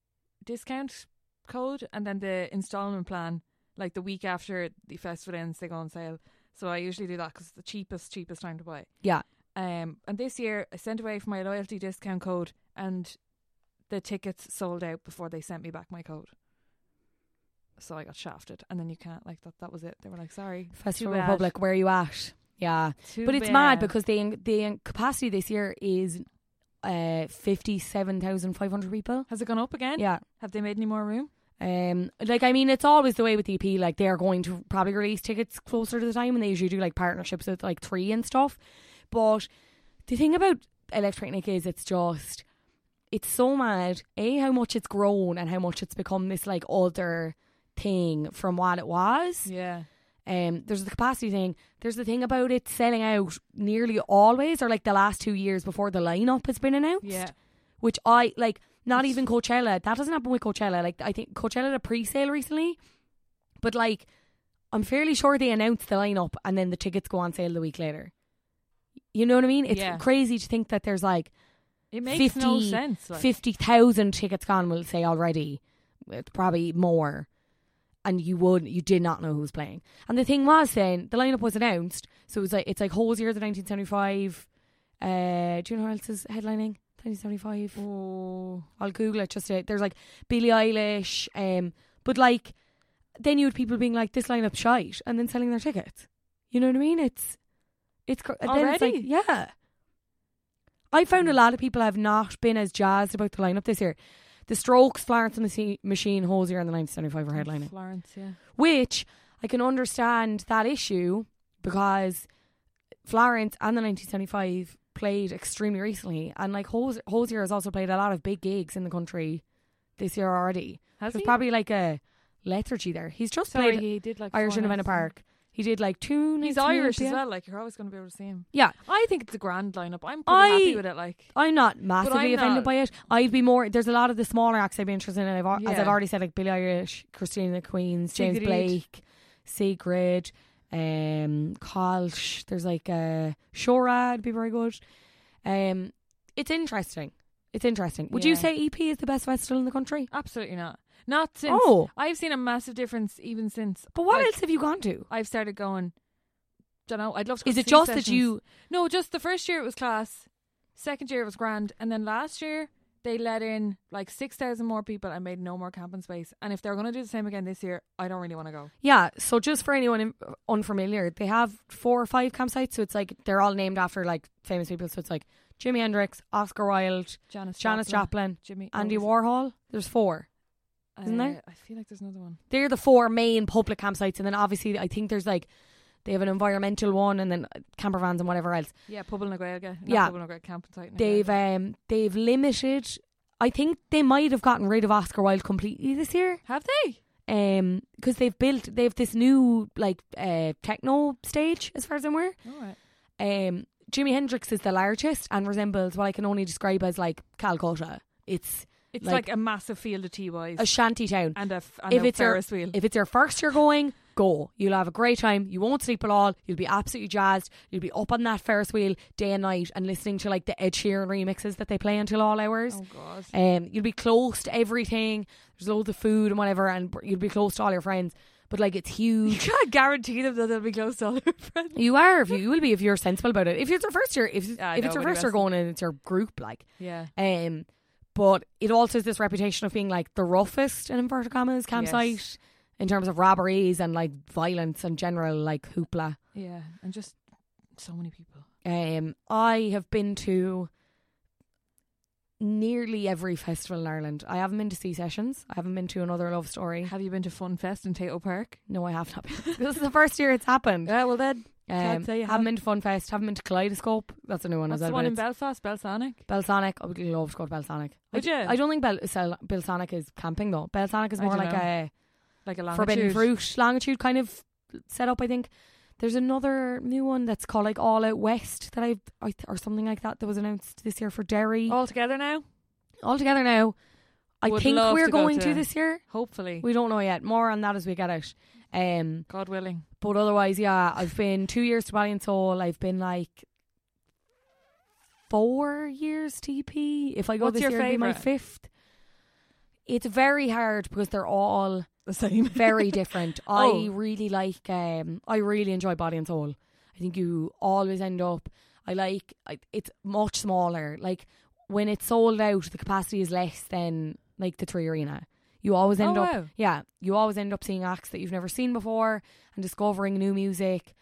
discount code and then the installment plan like the week after the festival ends they go on sale. So I usually do that because it's the cheapest cheapest time to buy. Yeah. Um, and this year I sent away for my loyalty discount code and the tickets sold out before they sent me back my code. So I got shafted, and then you can't like that. That was it. They were like, "Sorry, Festival. Republic, where are you at? Yeah. Too but it's mad because the the capacity this year is uh fifty seven thousand five hundred people. has it gone up again? Yeah. Have they made any more room? Um, like I mean, it's always the way with EP. Like they are going to probably release tickets closer to the time, and they usually do like partnerships with like three and stuff. But the thing about Electric Picnic is, it's just it's so mad. A how much it's grown and how much it's become this like other thing from what it was. Yeah. Um, there's the capacity thing. There's the thing about it selling out nearly always, or like the last two years before the lineup has been announced Yeah. which I like. Not even Coachella. That doesn't happen with Coachella. Like I think Coachella had a pre-sale recently, but like I'm fairly sure they announced the lineup and then the tickets go on sale the week later. You know what I mean? It's Yeah. crazy to think that there's like It makes 50, no sense. Like. 50,000 tickets gone. We'll say already, it's probably more. And you would you did not know who was playing. And the thing was then the lineup was announced, so it was like it's like Hozier the 1975. Uh, do you know who else is headlining? 1975. Oh, I'll Google it just to, there's like Billie Eilish, um, but like then you had people being like this lineup's shite and then selling their tickets. You know what I mean? It's it's cr- then it's like, Already? yeah. I found a lot of people have not been as jazzed about the lineup this year. The Strokes, Florence and the Machine, Hozier, and the 1975 were headlining Florence. Yeah. which I can understand that issue because Florence and the 1975 played extremely recently, and like Hos- Hozier has also played a lot of big gigs in the country this year already. Has There's he? probably like a lethargy there. He's just Sorry, played he did like Irish in Havana nights. Park. He did like two. He's Irish as well. Like you're always going to be able to see him. Yeah, I think it's a grand lineup. I'm pretty I- happy with it. Like I'm not massively I'm offended not- by it. I'd be more. There's a lot of the smaller acts I'd be interested in. I've, al- As Yeah. I've already said, like Billie Eilish, Christina the Queens, James. Blake, Sigrid, um, Colch. There's like uh, Shora. would be very good. Um, it's interesting. It's interesting. Would you Yeah. say EP is the best festival in the country? absolutely not. Not since. Oh. I've seen a massive difference even since. But what like, else have you gone to? I've started going. Don't know. I'd love to. Go Is to it just that sessions. you? No, just the first year it was class. Second year it was grand, and then last year they let in like six thousand more people and made no more camping space. And if they're going to do the same again this year, I don't really want to go. Yeah. So just for anyone in- unfamiliar, they have four or five campsites. So it's like they're all named after like famous people. So it's like Jimi Hendrix, Oscar Wilde, Janis, Janis Joplin, Jimmy, Andy Warhol. There's four. isn't there? uh, I feel like there's another one. They're the four main public campsites, and then obviously I think there's like they have an environmental one, and then camper vans and whatever else. Yeah, Pobal na. Yeah. Pobal na Gaeilge, camping site. They've um they've limited. I think they might have gotten rid of Oscar Wilde completely this year. have they? Um, because they've built they've this new like uh techno stage as far as I'm aware. All right. Um, Jimi Hendrix is the largest and resembles what I can only describe as like Calcutta. It's It's Like- like, a massive field of T-Ys a shanty town. and a, f- and if a it's your Ferris wheel. if it's your first year going, go. You'll have a great time. You won't sleep at all. You'll be absolutely jazzed. You'll be up on that Ferris wheel day and night and listening to like the Ed Sheeran remixes that they play until all hours. Oh God. Um, you'll be close to everything. There's loads of food and whatever, and you'll be close to all your friends. But like it's You huge. can't guarantee them that they'll be close to all their friends. You are if you, you will be if you're sensible about it. If it's your first year, if Yeah, if it's your first year going and it's your group, like Yeah. um, but it also has this reputation of being like the roughest in inverted commas campsite Yes. In terms of robberies and like violence and general like hoopla. Yeah. And just so many people. Um, I have been to nearly every festival in Ireland. I haven't been to Sea Sessions. I haven't been to another love story. Have you been to Fun Fest in Tayto Park? No, I have not been. this is the first year it's happened. Yeah, well then. Um, say you haven't have. been to Funfest. Haven't been to Kaleidoscope. That's a new one well. the one in Belfast? Belsonic? Belsonic. I would love to go to Belsonic. Would I, you? I don't think Bel- Belsonic is camping though. Belsonic is more like know. a Like a forbidden longitude. fruit longitude kind of setup. I think there's another new one that's called like All Out West that I've I th- or something like that that was announced this year for Derry. All together now? All together now. I Would think we're to going to to- this year. Hopefully. We don't know yet. More on that as we get it. Um, God willing. but otherwise, yeah, I've been two years to Body and Soul. I've been like four years EP. If I go What's this year, it'll be my fifth. It's very hard because they're all The same. very different. Oh. I really like. Um, I really enjoy Body and Soul. I think you always end up. I like. I, it's much smaller. Like when it's sold out, the capacity is less than like the Three Arena. You always end Oh, up. wow. Yeah, you always end up seeing acts that you've never seen before and discovering new music.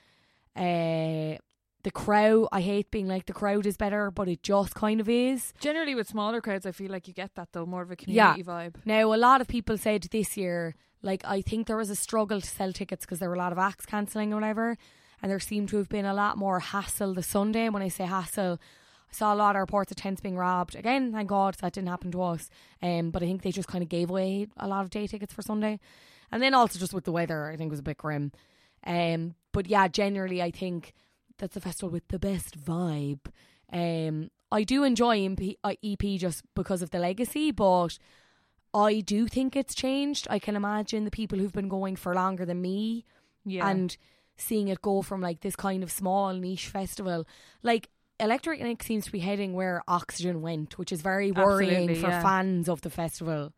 Uh, the crowd. I hate being like the crowd is better, but it just kind of is. Generally, with smaller crowds, I feel like you get that though, more of a Yeah. community vibe. Now, a lot of people said this year, like, I think there was a struggle to sell tickets because there were a lot of acts cancelling or whatever. And there seemed to have been a lot more hassle the Sunday. When I say hassle, I saw a lot of reports of tents being robbed. Again, thank God that didn't happen to us. Um, but I think they just kind of gave away a lot of day tickets for Sunday. And then also just with the weather, I think was a bit grim. Um, but yeah, generally, I think that's a festival with the best vibe. Um, I do enjoy EP, uh, EP just because of the legacy, but I do think it's changed. I can imagine the people who've been going for longer than me Yeah. and seeing it go from like this kind of small niche festival. Like Electric Picnic seems to be heading where Oxegen went, which is very worrying Absolutely, for yeah. fans of the festival.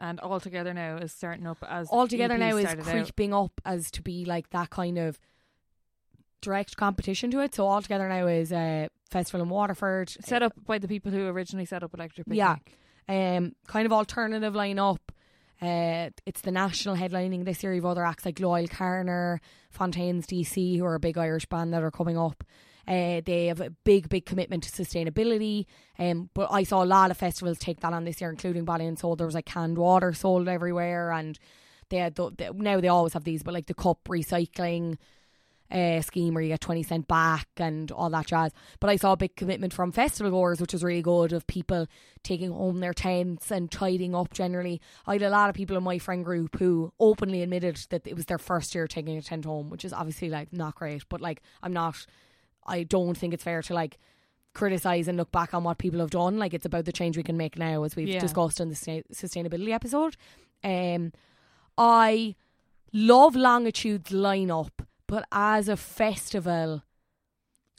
and all together now is starting up as Altogether EP now is started out. creeping up as to be like that kind of direct competition to it. So Altogether now is a festival in Waterford. set up by the people who originally set up Electric Picnic. Yeah. um, kind of alternative lineup. Uh, it's the national headlining this year. You've other acts like Loyle Carner, Fontaines DC, who are a big Irish band that are coming up. Uh, they have a big, big commitment to sustainability. Um, but I saw a lot of festivals take that on this year, including Body and Soul. There was like canned water sold everywhere, and they had the, the, now they always have these, but like the cup recycling uh, scheme where you get 20 cent back and all that jazz. But I saw a big commitment from festival goers, which was really good, of people taking home their tents and tidying up generally. I had a lot of people in my friend group who openly admitted that it was their first year taking a tent home, which is obviously like not great. But like, I'm not, I don't think it's fair to like criticize and look back on what people have done. Like, it's about the change we can make now, as we've Yeah. discussed in the sustainability episode. Um, I love Longitude's lineup, but as a festival,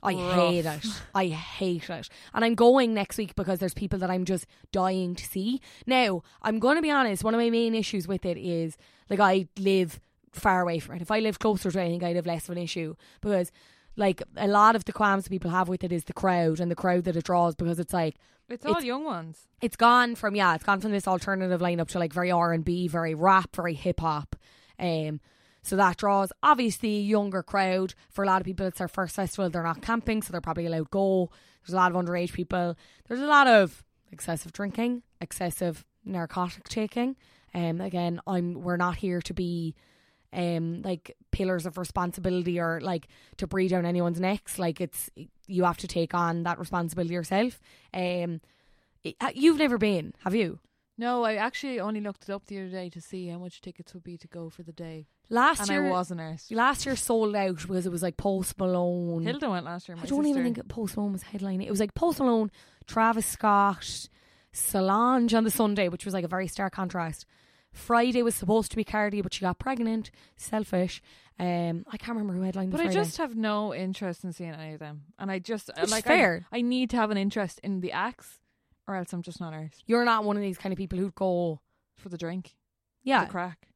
I hate it. I hate it. And I'm going next week because there's people that I'm just dying to see. Now, I'm going to be honest, one of my main issues with it is like I live far away from it. If I lived closer to it, I think I'd have less of an issue because like a lot of the qualms people have with it is the crowd and the crowd that it draws because it's like It's all young ones. it's gone from yeah, it's gone from this alternative lineup to like very R and B, very rap, very hip hop. Um, so that draws obviously a younger crowd. For a lot of people, it's their first festival. They're not camping, so they're probably allowed to go. There's a lot of underage people. There's a lot of excessive drinking, excessive narcotic taking. Um, again, I'm we're not here to be um like pillars of responsibility or like to breathe down anyone's necks. Like it's you have to take on that responsibility yourself. Um, you've never been, have you? No, I actually only looked it up the other day to see how much tickets would be to go for the day, Last and year I wasn't it. Last year sold out because it was like Post Malone. Hilda went last year. I don't sister. even think Post Malone was headlining. It was like Post Malone, Travis Scott, Solange on the Sunday, which was like a very stark contrast. Friday was supposed to be Cardi, but she got pregnant. Selfish. Um, I can't remember who headlined. But I Friday. just have no interest in seeing any of them, and I just Which like fair. I, I need to have an interest in the acts, or else I'm just not arsed you're not one of these kind of people who'd go. for the drink. Yeah, the crack.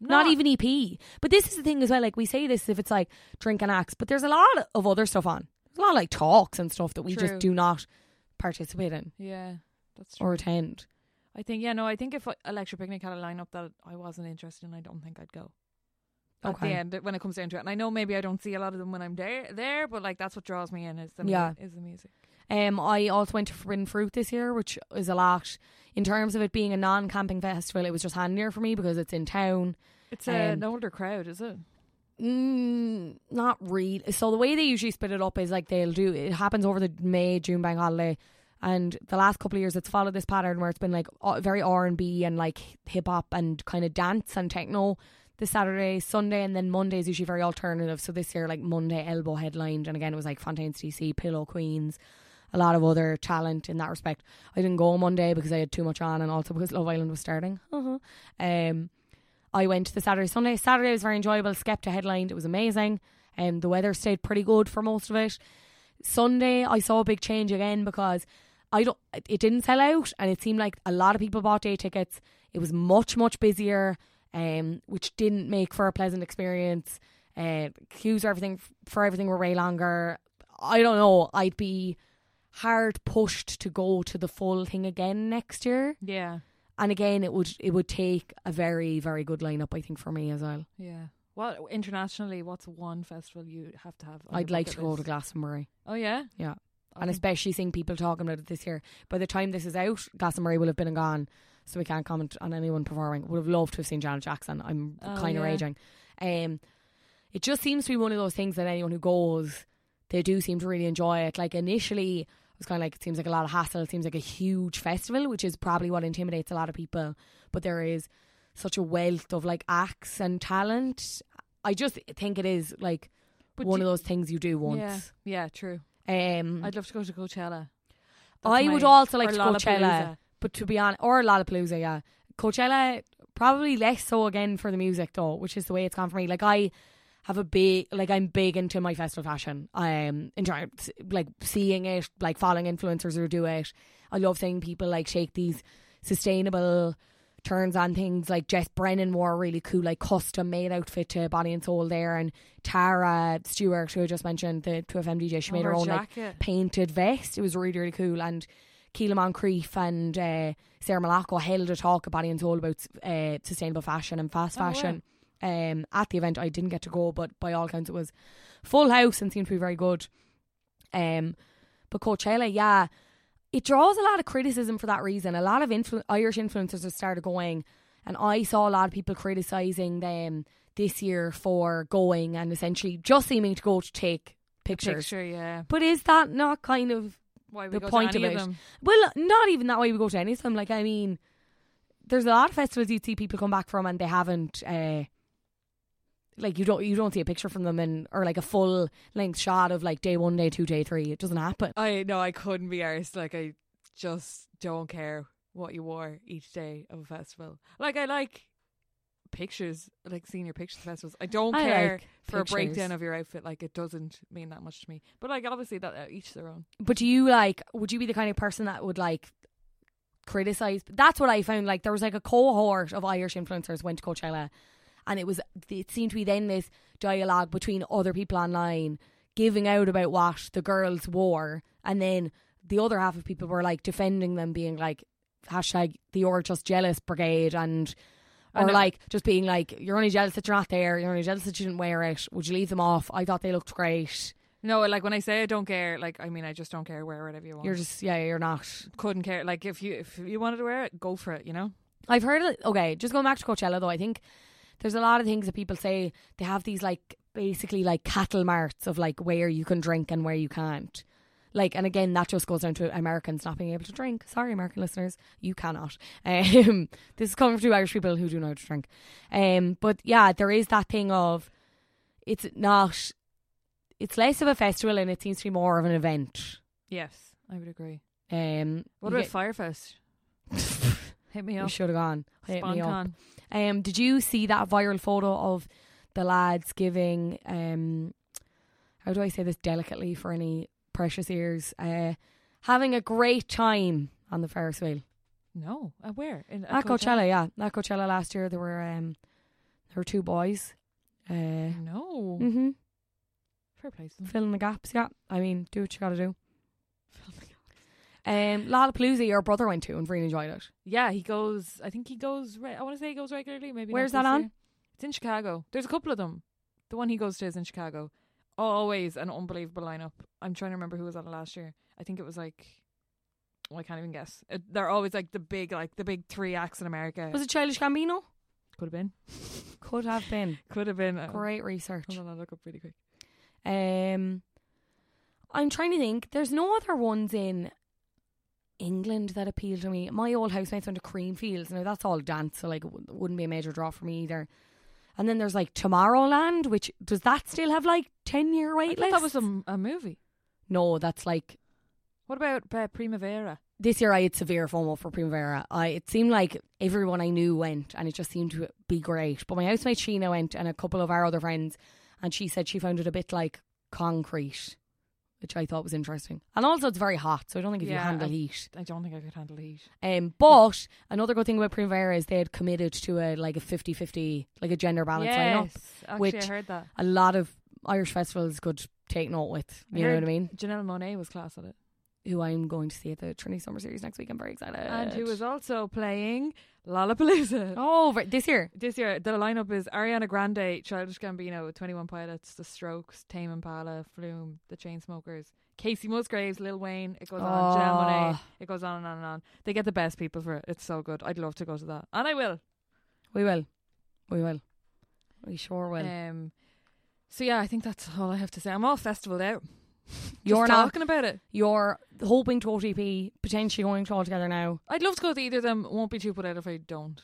not even EP. But this is the thing as well. Like we say this if it's like drink and acts, but there's a lot of other stuff on. There's a lot of like talks and stuff that we True. just do not participate in Yeah, that's true. or attend. I think yeah, no, I think if uh, Electric Picnic had a lineup that I wasn't interested in, I don't think I'd go. At Okay. the end, when it comes down to it, and I know maybe I don't see a lot of them when I'm there, there, but like that's what draws me in is the mu- Yeah. is the music. Um, I also went to Forbidden Fruit this year, which is a lot in terms of it being a non-camping festival. It was just handier for me because it's in town. It's a, an Um, older crowd, is it? Mm, not really. So the way they usually split it up is like they'll do it happens over the May June bank holiday, and the last couple of years it's followed this pattern where it's been like very R and B and like hip hop and kind of dance and techno. This Saturday, Sunday, and then Monday is usually very alternative. So this year, like Monday, Elbow headlined, and again it was like Fontaines DC, Pillow Queens, a lot of other talent in that respect. I didn't go on Monday because I had too much on, and also because Love Island was starting. Um, I went to the Saturday Sunday. Saturday was very enjoyable. Skepta headlined. It was amazing. And the weather stayed pretty good for most of it. Sunday I saw a big change again because I don't it didn't sell out and it seemed like a lot of people bought day tickets. It was much, much busier, um, which didn't make for a pleasant experience. Uh, queues for everything for everything were way longer. I don't know. I'd be hard pushed to go to the full thing again next year. Yeah, And again, it would it would take a very very good lineup, I think, for me as well. yeah. Well, internationally, what's one festival you have to have? I'd like to bucket go to list? Glastonbury, Oh yeah, yeah, I and especially seeing people talking about it this year. By the time this is out, Glastonbury will have been and gone, so we can't comment on anyone performing. Would have loved to have seen Janet Jackson. I'm Oh, kind of yeah. raging. Um, it just seems to be one of those things that anyone who goes, they do seem to really enjoy it. Like initially, it was kind of like it seems like a lot of hassle. It seems like a huge festival, which is probably what intimidates a lot of people. But there is such a wealth of like acts and talent. I just think it is like But one do- of those things you do once. yeah, true. Um, I'd love to go to Coachella. I That's would also like to Coachella, but to be honest, or Lollapalooza, yeah. Coachella probably less so again for the music though, which is the way it's gone for me. Like I have a big, like I'm big into my festival fashion. Um, in terms like seeing it, like following influencers who do it. I love seeing people like shake these sustainable turns on things like Jess Brennan wore a really cool like custom made outfit to Body and Soul there and Tara Stewart who I just mentioned the 2FM DJ she Oh, made her, her own like painted vest it was really really cool and Keela Moncrief and uh, Sarah Malacco held a talk at Body and Soul about uh, sustainable fashion and fast Oh, wow. Um, at the event I didn't get to go but by all accounts it was full house and seemed to be very good um, but Coachella yeah it draws a lot of criticism for that reason. A lot of influ- Irish influencers have started going, and I saw a lot of people criticizing them this year for going and essentially just seeming to go to take pictures. Picture, yeah. But is that not kind of Why we the go point to any of it? them? well, not even that way we go to any of them. Like, I mean, there's a lot of festivals you'd see people come back from and they haven't. Uh, like you don't you don't see a picture from them and or like a full length shot of like day one, day two, day three. It doesn't happen. I no, I couldn't be arsed. Like I just don't care what you wore each day of a festival. Like I like pictures, like seeing your pictures festivals. I don't I care like for a breakdown of your outfit. Like it doesn't mean that much to me. But like obviously that uh, each their own. But do you like? Would you be the kind of person that would like criticize? That's what I found. Like there was like a cohort of Irish influencers went to Coachella, and it was it seemed to be then this dialogue between other people online giving out about what the girls wore, and then the other half of people were like defending them, being like hashtag the you're just jealous brigade and. Or like just being like, you're only jealous that you're not there. You're only jealous that you didn't wear it. Would you leave them off? I thought they looked great. No, like when I say I don't care, like I mean I just don't care. Wear whatever you want. You're just yeah, you're not. couldn't care. Like if you if you wanted to wear it, go for it. You know. I've heard it. Okay, just going back to Coachella though, I think there's a lot of things that people say they have these like basically like cattle marts of like where you can drink and where you can't. Like, and again, that just goes down to Americans not being able to drink. Sorry, American listeners, you cannot. Um, this is coming from two Irish people who do know how to drink. Um, but yeah, there is that thing of it's not. It's less of a festival and it seems to be more of an event. Yes, I would agree. Um, What about get- Fyre Fest? Hit me up. should have gone. Hit me up. Um, did you see that viral photo of the lads giving um, how do I say this delicately for any precious ears? Uh, having a great time on the Ferris wheel No, uh, where? In, at Coachella. Yeah, at Coachella last year there were um, there were two boys. Uh, No. hmm Fair play filling the gaps. Yeah, I mean, do what you got to do. Um, Lollapalooza, your brother went to and really enjoyed it. Yeah, he goes. I think he goes. Re- I want to say he goes regularly. Maybe. Where's that on? year. It's in Chicago. There's a couple of them. The one he goes to is in Chicago. Always an unbelievable lineup. I'm trying to remember who was on it last year. I think it was like. Oh, I can't even guess. It, they're always like the big, like the big three acts in America. Was it Childish Gambino? Could have been. Could have been. Could have been. Uh, Great research. Hold on, I'll look up really quick. Um, I'm trying to think. There's no other ones in England that appeal to me. My old housemates went to Creamfields. Now that's all dance, so like it wou- wouldn't be a major draw for me either. And then there's like Tomorrowland, which does that still have like ten year wait thought that was a, a movie. No, that's like What about uh, Primavera? this year I had severe FOMO for Primavera. I it seemed like everyone I knew went, and it just seemed to be great. But my housemate Sheena went, and a couple of our other friends, and she said she found it a bit like concrete, which I thought was interesting. And also, it's very hot, so I don't think if you handle I- heat. I don't think I could handle heat. Um, but another good thing about Primavera is they had committed to a like a 50-50, like a gender balance lineup. actually, which I heard that. A lot of Irish festivals could take note with. You know what I mean? Janelle Monáe was class at it. Who I'm going to see at the Trinity Summer Series next week. I'm very excited. and who was also playing Lollapalooza. Oh, right, this year. This year, the lineup is Ariana Grande, Childish Gambino, 21 Pilots, The Strokes, Tame Impala, Flume, The Chainsmokers, Kacey Musgraves, Lil Wayne. It goes on. Janelle Monáe. Oh. It goes on and on and on. They get the best people for it. It's so good. I'd love to go to that, and I will. We will. We will. We sure will. Um. So yeah, I think that's all I have to say. I'm all festival out. You're Just not. talking about it. You're hoping to OTP, potentially going to all together now. I'd love to go to either of them. Won't be too put out if I don't.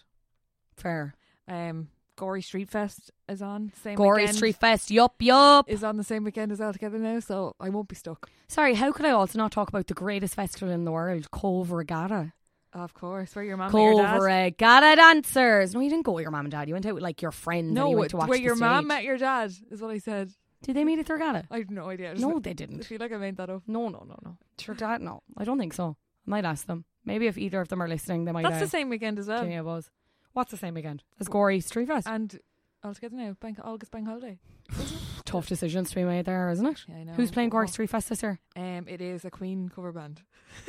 Fair. Um, Gorey Street Fest is on same Gorey weekend. Street Fest. Yup, yup. is on the same weekend as All Together now, so I won't be stuck. Sorry, how could I also not talk about the greatest festival in the world, Cobh Regatta? Of course, where your mum met your Cobh dad. Regatta dancers. No, you didn't go with your mum and dad. You went out with like your friends. and No, you went to watch where your mom met your dad is what I said. Did they meet at the regatta? I have no idea. I just- No, they didn't. I feel like I made that up. No, no, no, no. Dad? No, I don't think so. I might ask them. Maybe if either of them are listening, they might. That's uh, the same weekend as well. give me a buzz. What's the same weekend as Gorey Street Fest? And All Together now, bank August bank holiday. Tough decisions to be made there, isn't it? Yeah, I know. Who's playing Gorey Oh. Street Fest this year? Um, it is a Queen cover band,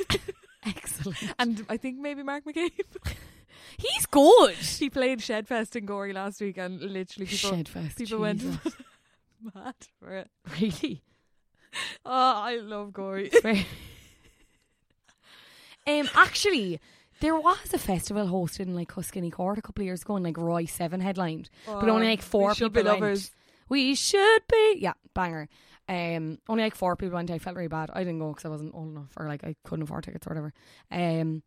Excellent. and I think maybe Mark McCabe. He's good. he played Shedfest in Gorey last week, and literally people Shedfest. people went Jesus. mad for it. really. Oh, I love Gorey. Um, actually, there was a festival hosted in like Tuscany Court a couple of years ago, and like Royseven headlined, but only like four Oh, we should people be went. lovers. We should be, yeah, banger. Um, only like four people went. I felt really bad. I didn't go because I wasn't old enough, or like I couldn't afford tickets or whatever. Um,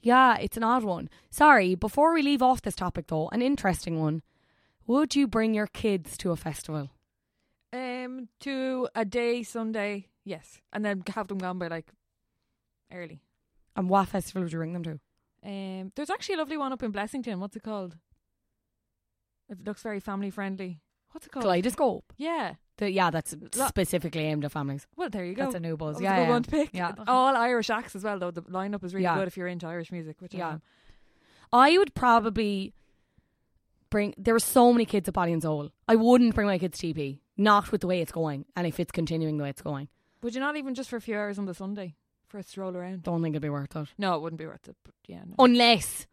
yeah, it's an odd one. Sorry. Before we leave off this topic, though, an interesting one. Would you bring your kids to a festival? Um, to a day Sunday, yes, and then have them gone by like early. And what festival would you bring them to? Um, there's actually a lovely one up in Blessington. What's it called? It looks very family friendly. What's it called? Kaleidoscope. Yeah. The, yeah, that's Lo- specifically aimed at families. Well, there you go. That's a new buzz. Yeah, yeah. one to pick. Yeah. All Irish acts as well, though. The lineup is really Yeah. good if you're into Irish music. Which I Yeah. am. I would probably bring. There are so many kids at Body and Soul. I wouldn't bring my kids to EP. Not with the way it's going, and if it's continuing the way it's going, Would you not even just for a few hours on the Sunday for a stroll around? don't think it'd be worth it. No, it wouldn't be worth it. But yeah, no. Unless,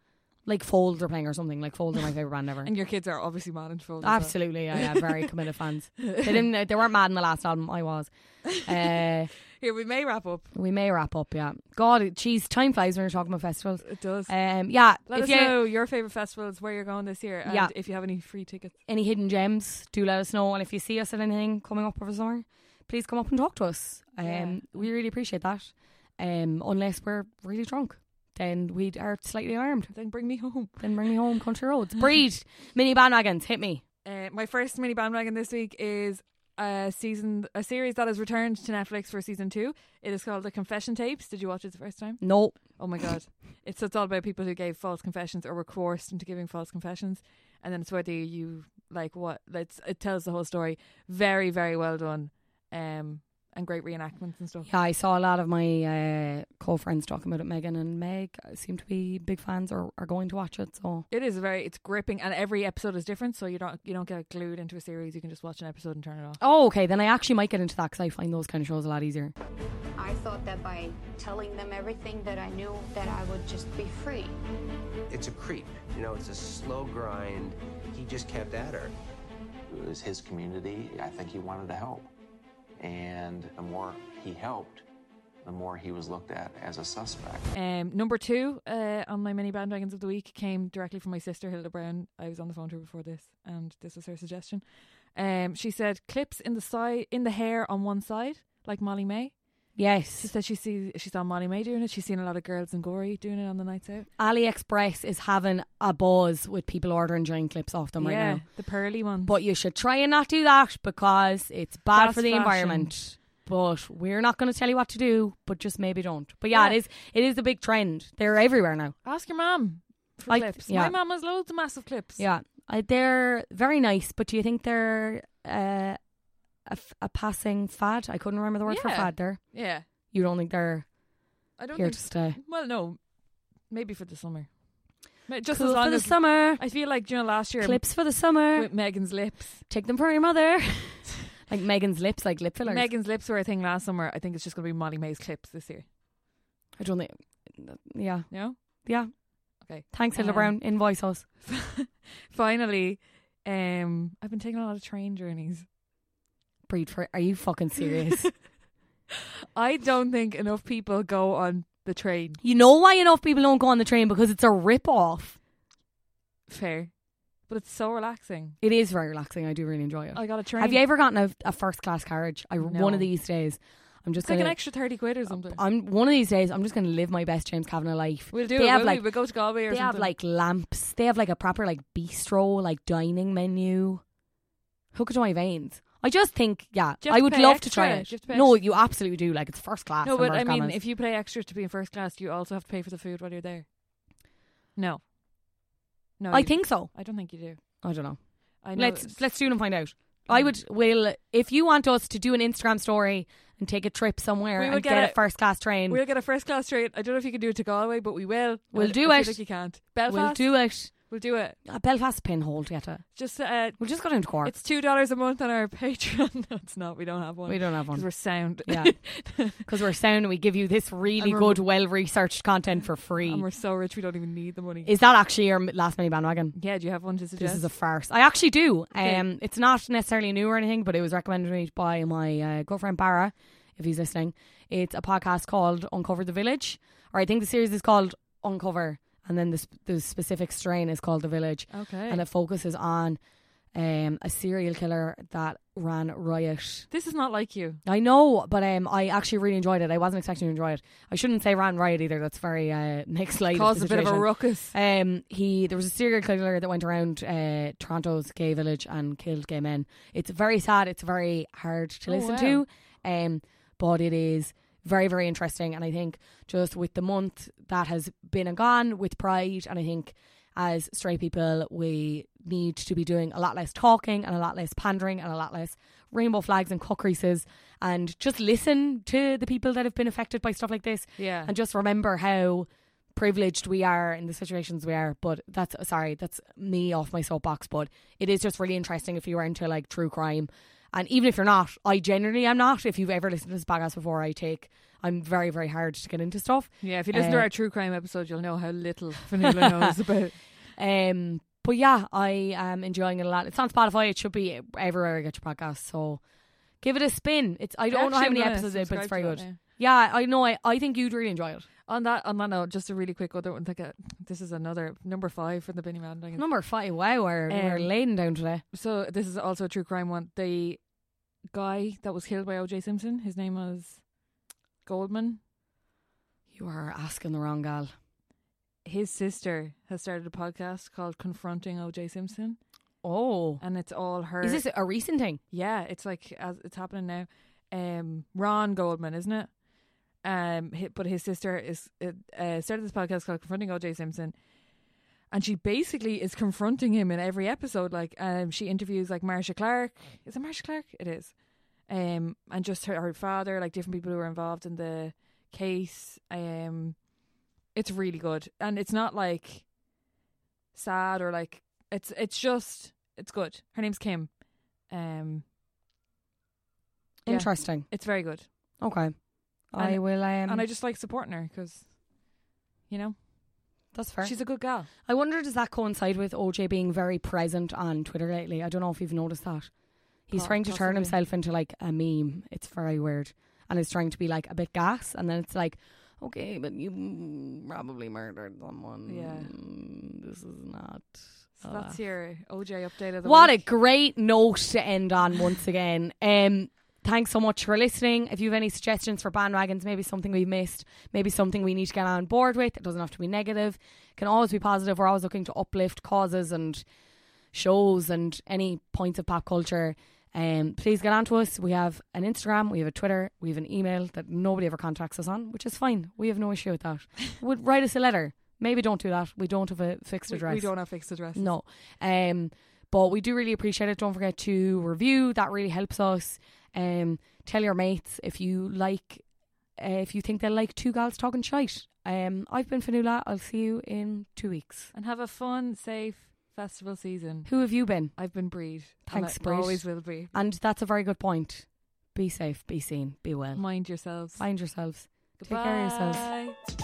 like Foals are playing or something. Like Foals are my favorite band ever. and your kids are obviously mad into Foals as well. Absolutely, yeah, yeah, very committed fans. They didn't. They weren't mad in the last album. I was. Uh, Here we may wrap up. we may wrap up. Yeah. God, geez, time flies when you're talking about festivals. It does. Um, yeah. let us you know your favorite festivals, where you're going this year, and Yeah. if you have any free tickets. any hidden gems, do let us know. And if you see us at anything coming up over summer, please come up and talk to us. Um, Yeah. we really appreciate that. Um, unless we're really drunk, then we are slightly alarmed. Then bring me home. Then bring me home, country roads. Bríd, mini bandwagons, hit me. Uh, my first mini bandwagon this week is a season, a series that has returned to Netflix for season two. It is called The Confession Tapes. Did you watch it the first time? No. Oh my god! it's it's all about people who gave false confessions or were coerced into giving false confessions, and then it's whether you like what. It's it tells the whole story. Very very well done, um, and great reenactments and stuff. Yeah, I saw a lot of my uh, co-friends talking about it. Megan and Meg seem to be big fans or are going to watch it. So It is very it's gripping, and every episode is different, so you don't you don't get glued into a series. You can just watch an episode and turn it off. Oh, okay. Then I actually might get into that because I find those kind of shows a lot easier. I thought that by telling them everything that I knew, that I would just be free. It's a creep. You know, it's a slow grind. He just kept at her. It was his community. I think he wanted to help. And the more he helped, the more he was looked at as a suspect. Um, number two uh, on my mini bandwagons of the week came directly from my sister Hilda Brown. I was on the phone to her before this, and this was her suggestion. Um, she said clips in the side, in the hair on one side, like Molly-Mae. She Yes. said she see she saw Molly-Mae doing it. She's seen a lot of girls in Gorey doing it on the nights out. AliExpress is having a buzz with people ordering giant clips off them yeah, right now. the pearly ones. But you should try and not do that because it's bad Fast for the fashion. environment. But we're not going to tell you what to do. But just maybe don't. But yeah, Yeah. it is. It is a big trend. They're everywhere now. ask your mom for I- clips. yeah. My mom has loads of massive clips. Yeah, I, they're very nice. But do you think they're uh, a, a passing fad? I couldn't remember the word for Yeah. fad. There, yeah. you don't think they're I don't here think. to stay? Well, no, maybe for the summer. Ma- Just cool as long for the as summer. I feel like you know last year Clips for the summer. with Megan's lips. Take them for your mother. like Megan's lips, like lip fillers. Megan's lips were a thing last summer. I think it's just going to be Molly-Mae's clips this year. I don't think. Yeah, know? yeah. Okay. Thanks, Hilda Um, Brown. Invoice us. Finally, um, I've been taking a lot of train journeys. Bríd for. Are you fucking serious? I don't think enough people go on the train. you know why enough people don't go on the train because it's a rip off. Fair. But it's so relaxing. It is very relaxing. I do really enjoy it. I got a train. Have you ever gotten a, a first class carriage? I one of these days. I'm just It's like gonna. an extra 30 quid or something. I'm one of these days. I'm just gonna live my best James Kavanagh life. we'll do they it. have like we? We'll go to Galway or they something. have like lamps. They have like a proper like bistro, like dining menu. Hook it to my veins. I just think, yeah, Do you have I would love to try it. you have to pay No, you absolutely do. Like it's first class. No, but I mean, if you pay extra to be in first class, you also have to pay for the food while you're there? No. No. I you- think so. I don't think you do. I don't know. I know Let's let's do and find out. I mm. would will if you want us to do an Instagram story and take a trip somewhere We will and get get, it. a first class train. We'll get a first class train. I don't know if you can do it to Galway, but we will. We'll do I it. like you can't. We'll do it. We'll do it. Uh, Belfast pinhole to get it. Just uh, We'll just go down to Cork. it's two dollars a month on our Patreon. no, it's not. We don't have one. we don't have one we're sound. Yeah. because we're sound and we give you this really good, well researched content for free. and we're so rich we don't even need the money. Is that actually your last mini bandwagon? yeah, do you have one to suggest? This is a farce. I actually do. Okay. Um, it's not necessarily new or anything, but it was recommended to me by my uh, girlfriend Barra, if he's listening. It's a podcast called Uncover the Village, or I think the series is called Uncover, and then the, sp- the specific strain is called The Village, okay. and it focuses on um, a serial killer that ran riot. this is not like you. I know, but um, I actually really enjoyed it. I wasn't expecting to enjoy it. I shouldn't say ran riot either. That's very uh, next slide. Caused a bit of a ruckus. Um, he there was a serial killer that went around uh, Toronto's gay village and killed gay men. It's very sad. It's very hard to Oh, listen wow. to, um, but it is very very interesting. And I think just with the month that has been and gone with Pride, and I think as straight people we need to be doing a lot less talking and a lot less pandering and a lot less rainbow flags and cut creases and just listen to the people that have been affected by stuff like this Yeah. and just remember how privileged we are in the situations we are. But that's sorry, that's me off my soapbox. But it is just really interesting if you are into like true crime, and even if you're not, I generally am not. If you've ever listened to this podcast before, I take I'm very very hard to get into stuff. yeah, if you listen to Uh, our true crime episode, you'll know how little Fionnuala knows about. Um, but yeah, I am enjoying it a lot. It's on Spotify. It should be everywhere you get your podcast. So give it a spin. It's I don't know how many episodes it but it's very good. that now. Yeah, I know. I, I think you'd really enjoy it. On that, on that note, just a really quick other one. Think uh, this is another number five for the Binny Man. Number five. Wow, we're, we're Um, laying down today. So this is also a true crime one. The guy that was killed by O.J. Simpson, his name was Goldman. You are asking the wrong gal. His sister has started a podcast called Confronting O.J. Simpson, Oh, and it's all her. is this a recent thing? Yeah, it's like as it's happening now. Um, Ron Goldman, isn't it? Um, but his sister is uh, uh, started this podcast called Confronting O.J. Simpson, and she basically is confronting him in every episode. Like, um, she interviews like Marcia Clark. Is it Marcia Clark? It is. Um, and just her, her father, like different people who are involved in the case. Um, it's really good, and it's not like sad or like it's it's just it's good. Her name's Kim. Um, yeah, Interesting. it's very good, Okay. I And- will. Um, and I just like supporting her because, you know, that's fair. she's a good gal. I wonder does that coincide with OJ being very present on Twitter lately? I don't know if you've noticed that. He's trying to turn himself into like a meme. It's very weird, and is trying to be like a bit gas, and then it's like, okay, but you probably murdered someone. Yeah. this is not. So uh, that's your OJ update of the what a great note to end on once again. Um, thanks so much for listening. If you have any suggestions for bandwagons, maybe something we've missed, maybe something we need to get on board with, it doesn't have to be negative. It can always be positive. We're always looking to uplift causes and shows and any points of pop culture. Um, please get on to us. We have an Instagram, we have a Twitter, we have an email that nobody ever contacts us on, which is fine. We have no issue with that. Would write us a letter. Maybe don't do that. We don't have a fixed We, address. we don't have fixed address. No. Um, but we do really appreciate it. Don't forget to review. That really helps us. Um, tell your mates if you like, uh, if you think they like two gals talking shite. Um, I've been Fionnuala. I'll see you in two weeks. And have a fun, safe festival season. Who have you been? I've been Bríd. Thanks, Bríd. Always will be. And that's a very good point. Be safe, be seen, be well. Mind yourselves. Find yourselves. Goodbye. Take care of yourselves.